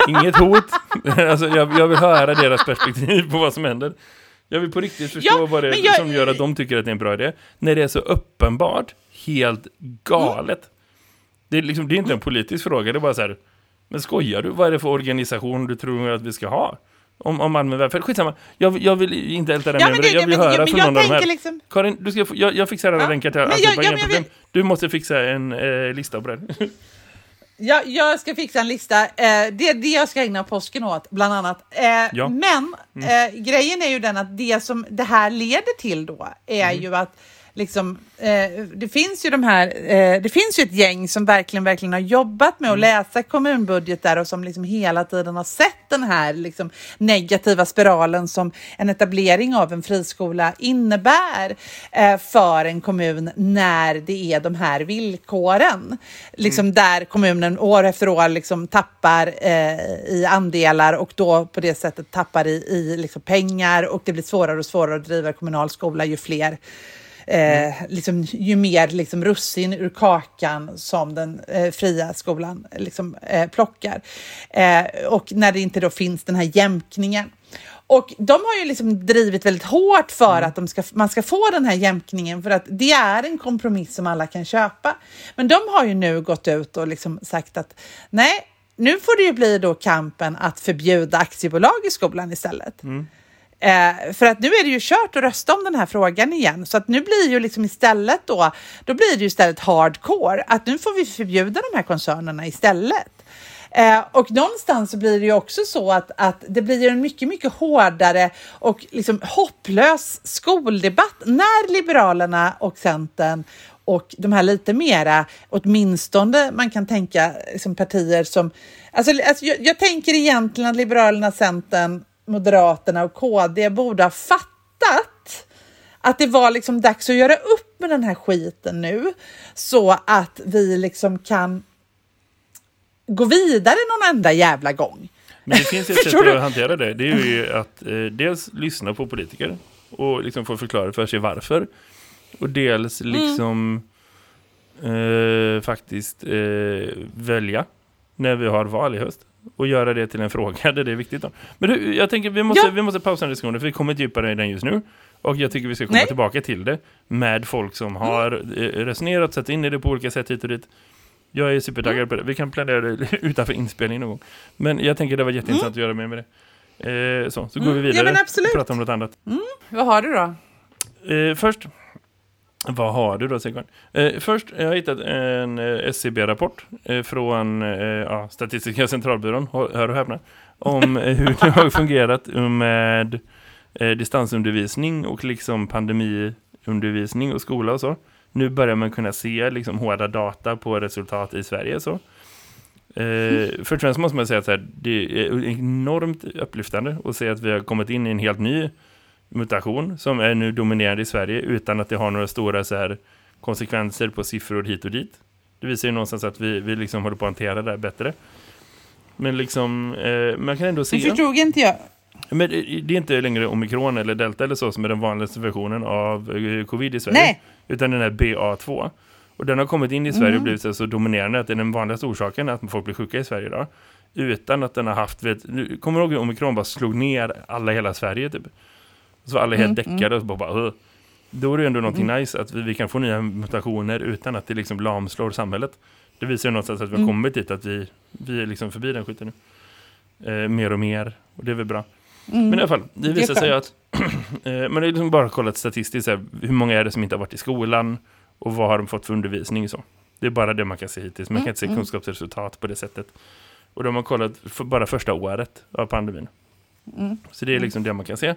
Inget hot. alltså, jag, jag, vill höra deras perspektiv på vad som händer. Jag vill på riktigt förstå ja, vad det är jag... som gör att de tycker att det är en bra idé. När det är så uppenbart, helt galet. Mm. Det, är liksom, det är inte en politisk fråga, det är bara så här, men skojar du? Vad är det för organisation du tror att vi ska ha? Om, om Malmö välfärd. Skitsamma. Jag, jag vill inte älta den ja, med det, Jag vill men, höra från någon av de här. Liksom... Karin, du ska jag, jag fixar alla ja, länkar till allt. Jag, jag, jag, Du måste fixa en eh, lista på det. Ja, jag ska fixa en lista. Eh, det är det jag ska ägna påsken åt, bland annat. Eh, ja. Men mm. eh, grejen är ju den att det som det här leder till då är mm. ju att liksom, eh, det finns ju de här, eh, det finns ju ett gäng som verkligen, verkligen har jobbat med att mm. läsa kommunbudgetar och som liksom hela tiden har sett den här liksom, negativa spiralen som en etablering av en friskola innebär eh, för en kommun när det är de här villkoren. Liksom mm. där kommunen år efter år liksom tappar eh, i andelar och då på det sättet tappar i, i liksom pengar och det blir svårare och svårare att driva kommunal skola ju fler eh, liksom, ju mer liksom, russin ur kakan som den eh, fria skolan liksom, eh, plockar. Eh, och när det inte då finns den här jämkningen. Och de har ju liksom drivit väldigt hårt för mm. att de ska, man ska få den här jämkningen för att det är en kompromiss som alla kan köpa. Men de har ju nu gått ut och liksom sagt att nej, nu får det ju bli då kampen att förbjuda aktiebolag i skolan istället. Mm. Eh, för att nu är det ju kört att rösta om den här frågan igen. Så att nu blir ju liksom istället då, då blir det ju istället hardcore. Att nu får vi förbjuda de här koncernerna istället. Eh, och någonstans så blir det ju också så att, att det blir en mycket, mycket hårdare och liksom hopplös skoldebatt när Liberalerna och Centern och de här lite mera, åtminstone man kan tänka som partier som... Alltså, alltså jag, jag tänker egentligen att Liberalerna, Centern, Moderaterna och KD borde ha fattat att det var liksom dags att göra upp med den här skiten nu så att vi liksom kan gå vidare någon enda jävla gång. Men det finns ett sätt att hantera det. Det är ju att eh, dels lyssna på politiker och liksom få förklara för sig varför. Och dels Mm. liksom eh, faktiskt eh, välja när vi har val i höst. Och göra det till en fråga där det är viktigt. Då. Men du, jag tänker vi måste, Ja. vi måste pausa den diskussionen för vi kommer inte djupare i den just nu. Och jag tycker vi ska komma Nej. Mm. tillbaka till det med folk som har eh, resonerat, satt in i det på olika sätt hit och dit. Jag är supertaggad Mm. på det. Vi kan planera det utanför inspelning någon gång. Men jag tänker det var jätteintressant att göra mer med det. Eh, så, så går Mm, vi vidare och pratar om något annat. Vad har du då? Eh, först, vad har du då Sigvard? Eh, först, jag har hittat en eh, SCB-rapport eh, från eh, ja, Statistiska centralbyrån, hör och häpna, om eh, hur det har fungerat med eh, distansundervisning och liksom pandemiundervisning och skola och så. Nu börjar man kunna se liksom hårda data på resultat i Sverige så. Eh, först och främst måste man säga att det är enormt upplyftande att se att vi har kommit in i en helt ny mutation som är nu dominerande i Sverige utan att det har några stora så här, konsekvenser på siffror hit och dit. Det visar ju någonstans att vi, vi liksom håller på att hantera det här bättre. Men liksom, eh, man kan ändå Det se... förstod inte jag. Men det det är inte längre omikron eller delta eller så som är den vanligaste versionen av eh, covid i Sverige. Nej. Utan den är BA2. Och den har kommit in i Sverige Mm. och blivit så- dominerande att det är den vanligaste orsaken att folk blir sjuka i Sverige idag. Utan att den har haft, vet, kommer du ihåg hur omikron bara slog ner alla hela Sverige typ? Så alla helt Mm, däckade och så bara, bara. Då är det ändå någonting nice att vi, vi kan få nya mutationer utan att det liksom lamslår samhället. Det visar ju någonstans att vi har Mm. kommit dit att vi, vi är liksom förbi den skiten nu. Eh, mer och mer. Och det är väl bra. Mm. Men i alla fall, det Det är visar sig skönt. att eh, man har liksom bara kollat statistiskt här, hur många är det som inte har varit i skolan och vad har de fått för undervisning så. Det är bara det man kan se hittills. Man kan Mm, inte se mm. kunskapsresultat på det sättet. Och de har kollat för bara första året av pandemin. Mm. Så det är liksom det man kan se.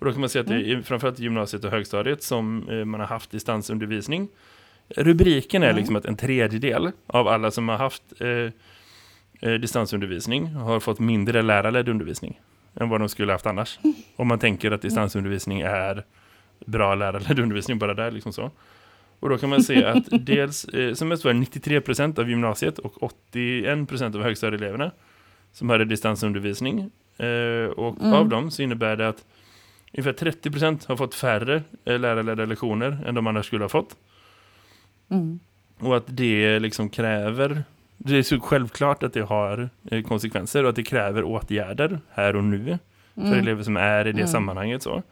Och då kan man se att det är framförallt i gymnasiet och högstadiet som eh, man har haft distansundervisning. Rubriken är Mm. liksom att en tredjedel av alla som har haft eh, eh, distansundervisning har fått mindre lärarledd undervisning än vad de skulle haft annars. Om man tänker att distansundervisning är bra lärarledd undervisning bara där liksom så. Och då kan man se att dels, eh, som mest var det 93% av gymnasiet och 81% av högstadieeleverna som hade distansundervisning. Eh, och Mm. av dem så innebär det att ungefär 30% har fått färre eh, lärarledda lektioner än de annars skulle ha fått. Mm. Och att det liksom kräver, det är så självklart att det har eh, konsekvenser och att det kräver åtgärder här och nu för Mm. elever som är i det Mm. sammanhanget så.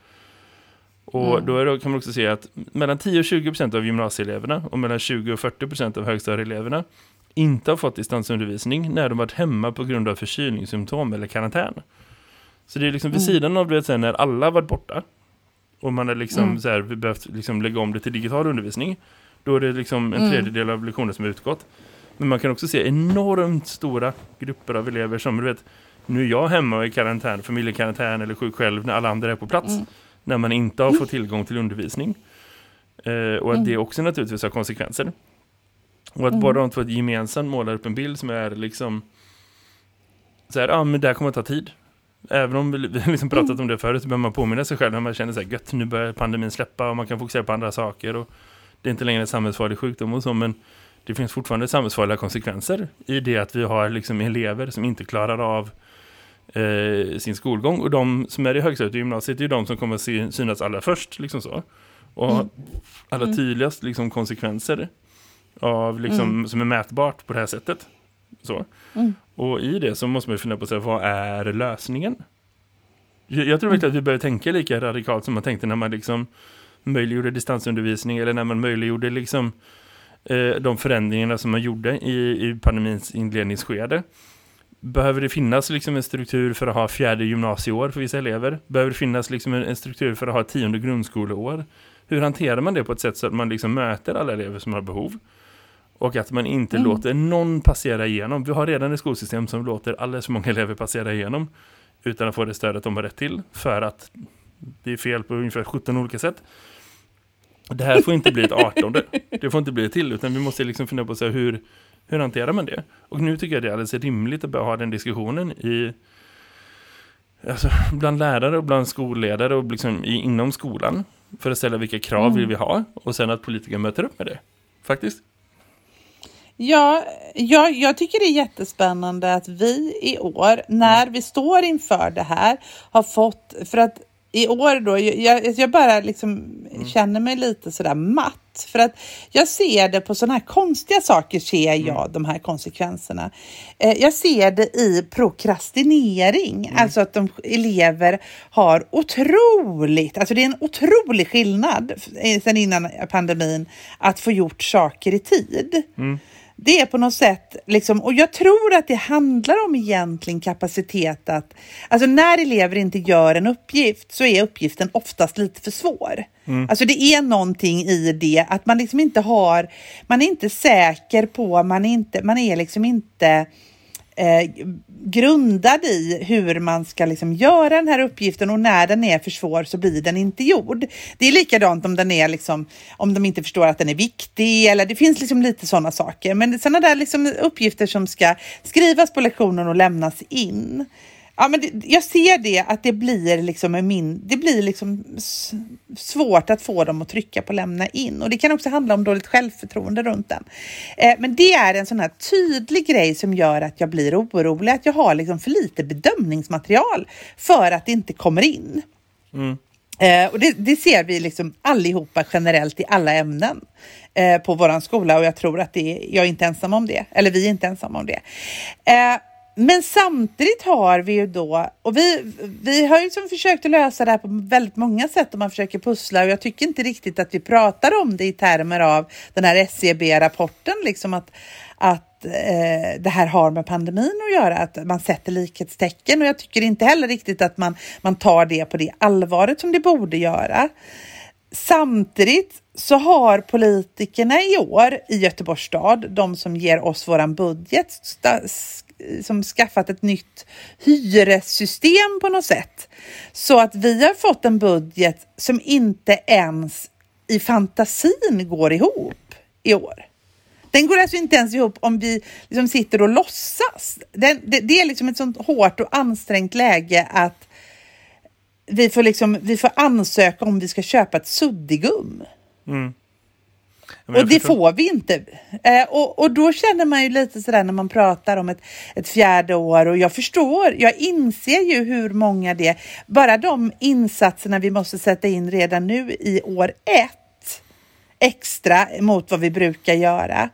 Och Mm. då det, kan man också se att mellan 10 och 20% av gymnasieeleverna och mellan 20 och 40% av högstadieeleverna inte har fått distansundervisning när de varit hemma på grund av förkylningssymptom eller karantän. Så det är liksom vid Mm. sidan av det sen när alla varit borta och man har liksom Mm. så här, vi behövt liksom lägga om det till digital undervisning. Då är det liksom en Mm. tredjedel av lektioner som är utgått. Men man kan också se enormt stora grupper av elever som du vet, nu är jag hemma i karantän, familjekarantän eller sjuk själv när alla andra är på plats. Mm. När man inte har fått tillgång till undervisning. Eh, och att Mm. det också naturligtvis har konsekvenser. Och att Mm. bara de två gemensamt målar upp en bild som är liksom så här, ja ah, men det här kommer att ta tid. Även om vi, liksom pratat Mm. om det förut så behöver man påminna sig själv när man känner sig gött, nu börjar pandemin släppa och man kan fokusera på andra saker och det är inte längre en samhällsfarlig sjukdom och så men det finns fortfarande samhällsfarliga konsekvenser i det att vi har liksom elever som inte klarar av eh, sin skolgång och de som är i högstadiet och gymnasiet är ju de som kommer att synas allra först liksom så. Och Mm. allra Mm. tydligast liksom konsekvenser av liksom, Mm. som är mätbart på det här sättet. Så. Mm. Och i det så måste man ju fundera på sig, vad är lösningen? Jag, jag tror Mm. att vi behöver tänka lika radikalt som man tänkte när man liksom möjliggjorde distansundervisning eller när man möjliggjorde liksom eh, de förändringarna som man gjorde i, i pandemins inledningsskede. Behöver det finnas liksom en struktur för att ha fjärde gymnasieår för vissa elever? Behöver det finnas liksom en, en struktur för att ha tionde grundskoleår? Hur hanterar man det på ett sätt så att man liksom möter alla elever som har behov? Och att man inte Mm. låter någon passera igenom. Vi har redan ett skolsystem som låter alldeles för många elever passera igenom utan att få det stödet de har rätt till för att det är fel på ungefär 17 olika sätt. Det här får inte bli ett 18. Det får inte bli ett till utan vi måste liksom fundera på så här, hur, hur hanterar man det? Och nu tycker jag det är alldeles rimligt att börja ha den diskussionen i alltså, bland lärare och bland skolledare och liksom i, inom skolan för att ställa vilka krav vill vi ha och sen att politiker möter upp med det. Faktiskt. Ja, jag, jag tycker det är jättespännande att vi i år, när vi står inför det här, har fått, för att i år då, jag, jag bara liksom känner mig lite sådär matt. För att jag ser det på sådana här konstiga saker, ser jag de här konsekvenserna. Eh, jag ser det i prokrastinering, alltså att de elever har otroligt, alltså det är en otrolig skillnad eh, sen innan pandemin att få gjort saker i tid. Det är på något sätt, liksom, och jag tror att det handlar om egentligen kapacitet att, alltså när elever inte gör en uppgift så är uppgiften oftast lite för svår. Alltså det är någonting i det att man liksom inte har, man är inte säker på, man är, inte, man är liksom inte eh, grundad i hur man ska liksom göra den här uppgiften och när den är för svår så blir den inte gjord. Det är likadant om den är liksom, om de inte förstår att den är viktig eller det finns liksom lite sådana saker. Men sådana där liksom uppgifter som ska skrivas på lektionen och lämnas in. Ja, men det, jag ser det att det blir liksom min, det blir liksom svårt att få dem att trycka på lämna in och det kan också handla om dåligt självförtroende runt den. Eh, men det är en sån här tydlig grej som gör att jag blir orolig, att jag har liksom för lite bedömningsmaterial för att det inte kommer in. Eh, och det, det ser vi liksom allihopa generellt i alla ämnen eh, på våran skola och jag tror att det är, jag är inte ensam om det, eller vi är inte ensamma om det. Eh, men samtidigt har vi ju då, och vi, vi har ju som försökt att lösa det här på väldigt många sätt och man försöker pussla och jag tycker inte riktigt att vi pratar om det i termer av den här SCB-rapporten, liksom att, att eh, det här har med pandemin att göra, att man sätter likhetstecken och jag tycker inte heller riktigt att man, man tar det på det allvaret som det borde göra. Samtidigt så har politikerna i år i Göteborgs stad, de som ger oss våran budget, som skaffat ett nytt hyressystem på något sätt. Så att vi har fått en budget som inte ens i fantasin går ihop i år. Den går alltså inte ens ihop om vi liksom sitter och låtsas. Den, det, det är liksom ett sånt hårt och ansträngt läge att vi får, liksom, vi får ansöka om vi ska köpa ett suddigum. Mm. Och det får vi inte. Eh, och, och då känner man ju lite sådär när man pratar om ett, ett fjärde år och jag förstår, jag inser ju hur många det Bara de insatserna vi måste sätta in redan nu i år ett extra mot vad vi brukar göra.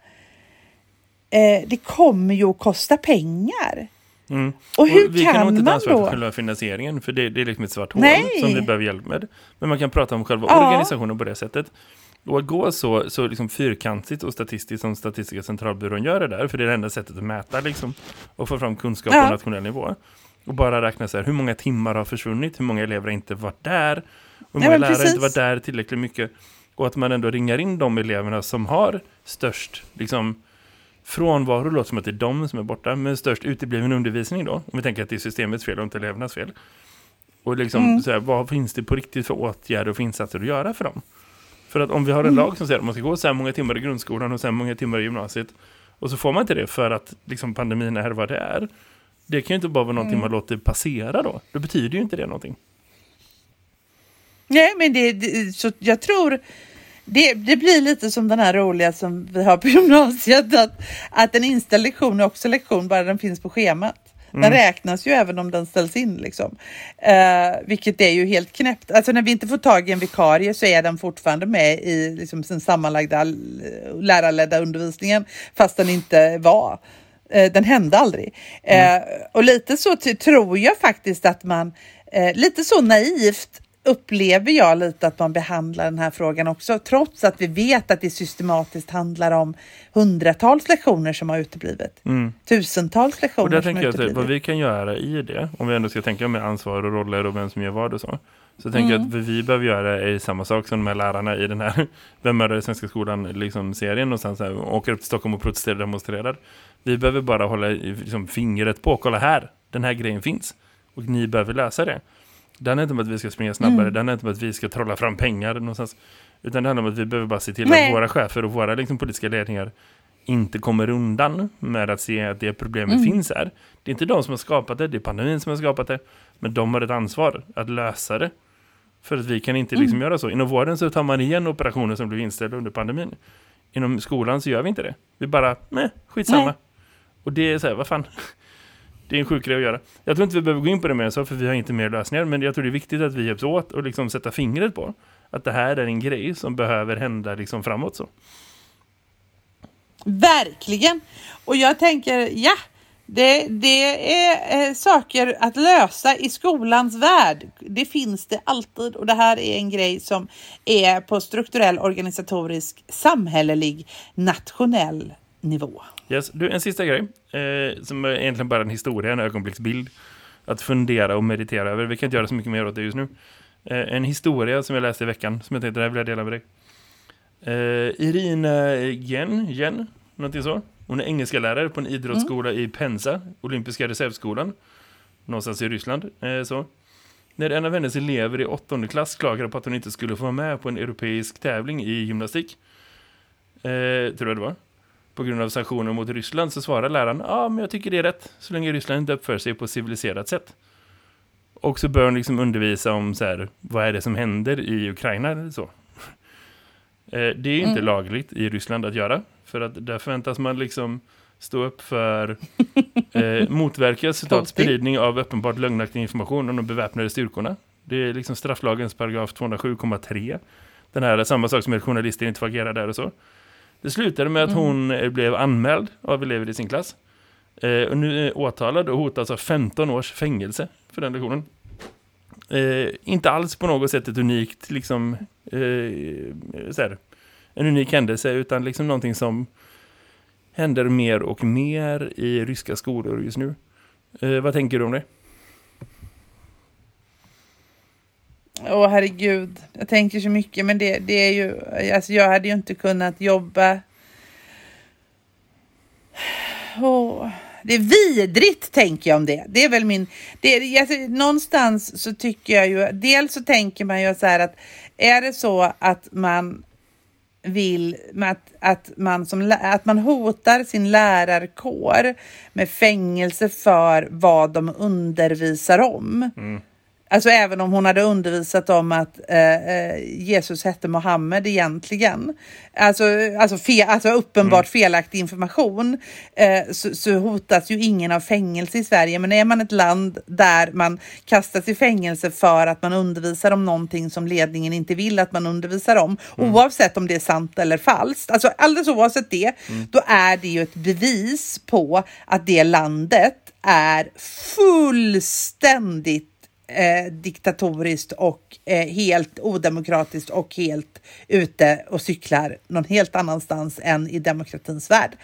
Eh, det kommer ju att kosta pengar. Mm. Och hur vi kan, kan nog inte ta ansvar för själva finansieringen för det, det är liksom ett svart hål Nej. som vi behöver hjälp med. Men man kan prata om själva Ja. organisationen på det sättet. Och att gå så, så liksom fyrkantigt och statistiskt som Statistiska centralbyrån gör det där, för det är det enda sättet att mäta liksom, och få fram kunskap Ja. på nationell nivå. Och bara räkna så här, hur många timmar har försvunnit, hur många elever har inte varit där, hur många men lärare har precis. inte varit där tillräckligt mycket. Och att man ändå ringar in de eleverna som har störst liksom, frånvaro, låter som att det är de som är borta, men störst utebliven undervisning då. Om vi tänker att det är systemets fel och inte elevernas fel. Och liksom, Mm. så här, vad finns det på riktigt för åtgärder och för insatser att göra för dem? För att om vi har en Mm. lag som säger att man ska gå så här många timmar i grundskolan och så här många timmar i gymnasiet och så får man inte det för att liksom, pandemin är vad det är. Det kan ju inte bara vara någonting Mm. man låter passera då. Då betyder ju inte det någonting. Nej, men det, det, så jag tror det, det blir lite som den här roliga som vi har på gymnasiet. Att, att en inställd lektion är också lektion bara den finns på schemat. Den räknas ju även om den ställs in. Liksom. Eh, vilket är ju helt knäppt. Alltså när vi inte får tag i en vikarie så är den fortfarande med i liksom, den sammanlagda lärarledda undervisningen fast den inte var. Eh, den hände aldrig. Eh, och lite så tror jag faktiskt att man, eh, lite så naivt upplever jag lite att man behandlar den här frågan också, trots att vi vet att det systematiskt handlar om hundratals lektioner som har uteblivit. Mm. Tusentals lektioner Och där som tänker har jag att uteblivit. vad vi kan göra i det, om vi ändå ska tänka med ansvar och roller och vem som gör vad och så. Så tänker jag att vad vi behöver göra är samma sak som de här lärarna i den här Vem är det svenska skolan liksom serien och sen så här, åker upp till Stockholm och protesterar och demonstrerar. Vi behöver bara hålla liksom, fingret på, kolla här, den här grejen finns. Och ni behöver lösa det. Det handlar inte om att vi ska springa snabbare, Mm. det handlar inte om att vi ska trolla fram pengar någonstans. Utan det handlar om att vi behöver bara se till Nej. att våra chefer och våra liksom, politiska ledningar inte kommer undan med att se att det problemet Mm. finns här. Det är inte de som har skapat det, det är pandemin som har skapat det. Men de har ett ansvar att lösa det. För att vi kan inte liksom göra så. Inom vården så tar man igen operationer som blev inställda under pandemin. Inom skolan så gör vi inte det. Vi bara, nej, skitsamma. Nej. Och det är så här, vad fan. Det är en sjuk grej att göra. Jag tror inte vi behöver gå in på det mer än så, för vi har inte mer lösningar. Men jag tror det är viktigt att vi hjälps åt och liksom sätta fingret på att det här är en grej som behöver hända liksom framåt så. Verkligen! Och jag tänker, ja, det, det är eh, saker att lösa i skolans värld. Det finns det alltid och det här är en grej som är på strukturell, organisatorisk, samhällelig, nationell nivå. Yes. Du, en sista grej, eh, som är egentligen bara en historia, en ögonblicksbild. Att fundera och meditera över. Vi kan inte göra så mycket mer åt det just nu. Eh, en historia som jag läste i veckan, som jag tänkte, det här vill jag dela med dig. Eh, Irina Gen, Gen, någonting så. Hon är engelska lärare på en idrottsskola i Penza, olympiska reservskolan. Någonstans i Ryssland. Eh, så. När en av hennes elever i åttonde klass klagade på att hon inte skulle få vara med på en europeisk tävling i gymnastik. Eh, tror jag det var på grund av sanktioner mot Ryssland så svarar läraren ja men jag tycker det är rätt så länge Ryssland inte uppför sig på civiliserat sätt. Och så bör hon liksom undervisa om så här, vad är det som händer i Ukraina eller så. Eh, det är ju inte Mm. lagligt i Ryssland att göra för att där förväntas man liksom stå upp för eh, motverka citat, spridning av uppenbart lögnaktig information om de beväpnade styrkorna. Det är liksom strafflagens paragraf 207,3. Den här samma sak som att journalister inte får agera där och så. Det slutade med att Mm. hon eh, blev anmäld av elever i sin klass. Eh, och nu är åtalad och hotas av 15 års fängelse för den lektionen. Eh, inte alls på något sätt ett unikt, liksom, eh, här, en unik händelse, utan liksom någonting som händer mer och mer i ryska skolor just nu. Eh, vad tänker du om det? Åh herregud, jag tänker så mycket men det, det är ju, alltså jag hade ju inte kunnat jobba. Åh, det är vidrigt tänker jag om det. Det är väl min, det är, alltså, någonstans så tycker jag ju, dels så tänker man ju så här att är det så att man vill att, att, man som, att man hotar sin lärarkår med fängelse för vad de undervisar om. Mm. Alltså även om hon hade undervisat om att eh, eh, Jesus hette Mohammed egentligen. Alltså, alltså, fe, alltså uppenbart felaktig information. Eh, så, så hotas ju ingen av fängelse i Sverige. Men är man ett land där man kastas i fängelse för att man undervisar om någonting som ledningen inte vill att man undervisar om. Oavsett om det är sant eller falskt. Alltså alldeles oavsett det. Då är det ju ett bevis på att det landet är fullständigt eh, diktatoriskt och eh, helt odemokratiskt och helt ute och cyklar någon helt annanstans än i demokratins värld.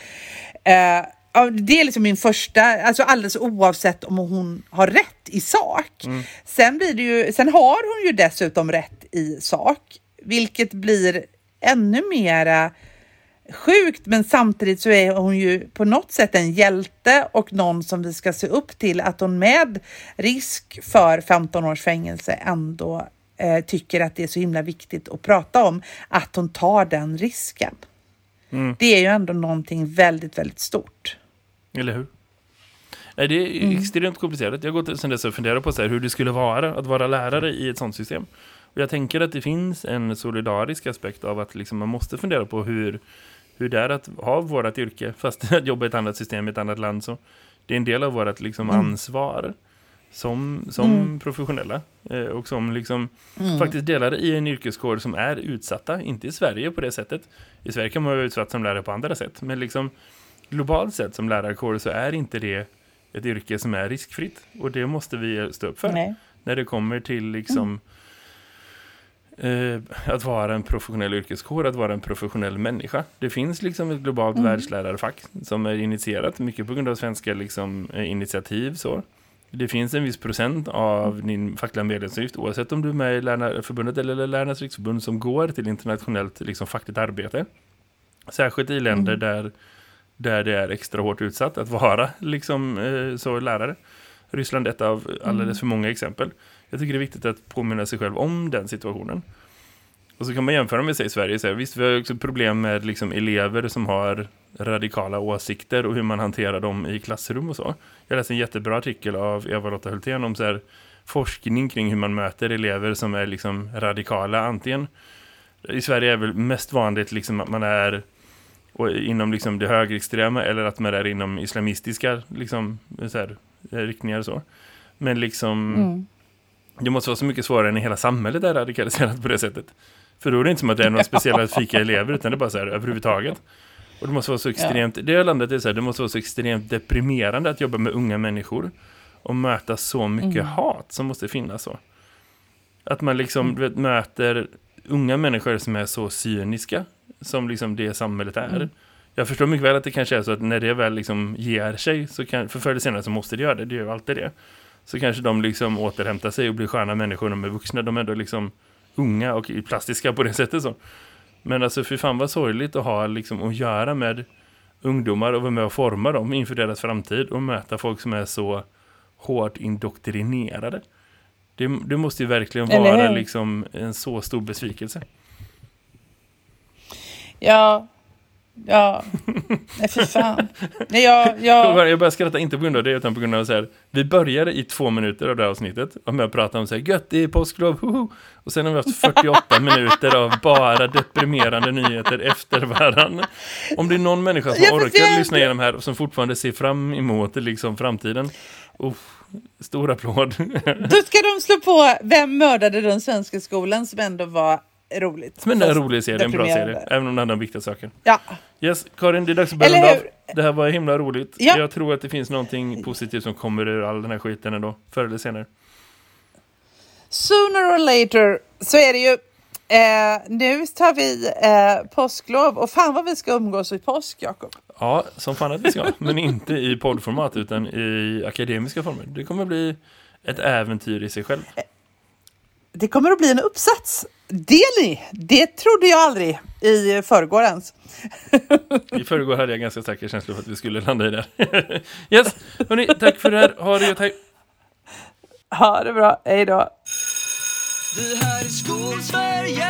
Eh, ja, det är liksom min första, alltså alldeles oavsett om hon har rätt i sak. Sen, blir det ju, sen har hon ju dessutom rätt i sak, vilket blir ännu mera sjukt, men samtidigt så är hon ju på något sätt en hjälte och någon som vi ska se upp till att hon med risk för 15 års fängelse ändå eh, tycker att det är så himla viktigt att prata om att hon tar den risken. Mm. Det är ju ändå någonting väldigt, väldigt stort. Eller hur? Nej, det är extremt komplicerat. Jag har gått sedan dess och funderat på så här, hur det skulle vara att vara lärare i ett sånt system. Och jag tänker att det finns en solidarisk aspekt av att liksom man måste fundera på hur, hur det är att ha vårt yrke, fast att jobba i ett annat system i ett annat land. Så det är en del av vårt liksom ansvar som, som professionella eh, och som liksom faktiskt delar i en yrkeskår som är utsatta, inte i Sverige på det sättet. I Sverige kan man vara utsatt som lärare på andra sätt, men liksom globalt sett som lärarkår så är inte det ett yrke som är riskfritt och det måste vi stå upp för Nej. när det kommer till liksom eh, att vara en professionell yrkeskår, att vara en professionell människa. Det finns liksom ett globalt Mm. världslärarfack som är initierat, mycket på grund av svenska liksom, eh, initiativ. Så. Det finns en viss procent av din fackliga medlemsavgift, oavsett om du är med i Lärarförbundet eller Lärarnas riksförbund, som går till internationellt liksom, fackligt arbete. Särskilt i länder där, där det är extra hårt utsatt att vara liksom, eh, så lärare. Ryssland är ett av alldeles för många exempel. Jag tycker det är viktigt att påminna sig själv om den situationen. Och så kan man jämföra med sig i Sverige. Så här, visst, vi har också problem med liksom, elever som har radikala åsikter och hur man hanterar dem i klassrum och så. Jag läste en jättebra artikel av Eva-Lotta Hultén om så här, forskning kring hur man möter elever som är liksom, radikala. Antingen i Sverige är väl mest vanligt liksom, att man är och inom liksom, det högerextrema eller att man är inom islamistiska liksom, så här, riktningar och så. Men liksom Mm det måste vara så mycket svårare än i hela samhället är radikaliserat på det sättet. För då är det inte som att det är några speciella fika elever utan det är bara så här överhuvudtaget. Och det måste vara så extremt, det här landet är så här, det måste vara så extremt deprimerande att jobba med unga människor och möta så mycket hat som måste finnas så. Att man liksom du vet, möter unga människor som är så cyniska som liksom det samhället är. Jag förstår mycket väl att det kanske är så att när det väl liksom ger sig, så kan, för förr eller senare så måste det göra det, det gör ju alltid det. Så kanske de liksom återhämtar sig och blir sköna människor när de är vuxna. De är ändå liksom unga och plastiska på det sättet så. Men alltså för fan vad sorgligt att ha liksom att göra med ungdomar och vara med och forma dem inför deras framtid och möta folk som är så hårt indoktrinerade. Det, det måste ju verkligen vara liksom en så stor besvikelse. Ja. Ja. Nej, för fan. Nej, jag, jag, Jag börjar skratta inte på grund av det utan på grund av så här. Vi började i två minuter av det här avsnittet och med att prata om så här, gött det är påsklov, hoho. Och sen har vi haft 48 minuter av bara deprimerande nyheter efter varann. Om det är någon människa som orkar lyssna igenom här och som fortfarande ser fram emot liksom framtiden. Oh, stor applåd. då ska de slå på Vem mördade den svenska skolan som ändå var roligt. Men det är en rolig serie, en bra serie. Även om det handlar om viktiga saker. Ja. Yes, Karin, det är dags att börja runda av. Det här var himla roligt. Ja. Jag tror att det finns någonting positivt som kommer ur all den här skiten ändå. Förr eller senare. Sooner or later så är det ju eh, nu tar vi eh, påsklov och fan vad vi ska umgås i påsk, Jakob. Ja, som fan att vi ska. Men inte i poddformat utan i akademiska former. Det kommer bli ett äventyr i sig själv. Det kommer att bli en uppsats. Det ni, det trodde jag aldrig i förrgår ens. I förrgår hade jag ganska starka känslor för att vi skulle landa i det. här. yes, hörni, tack för det här. Ha det gött, hej. Ha det bra, hej då. Det här är Skolsverige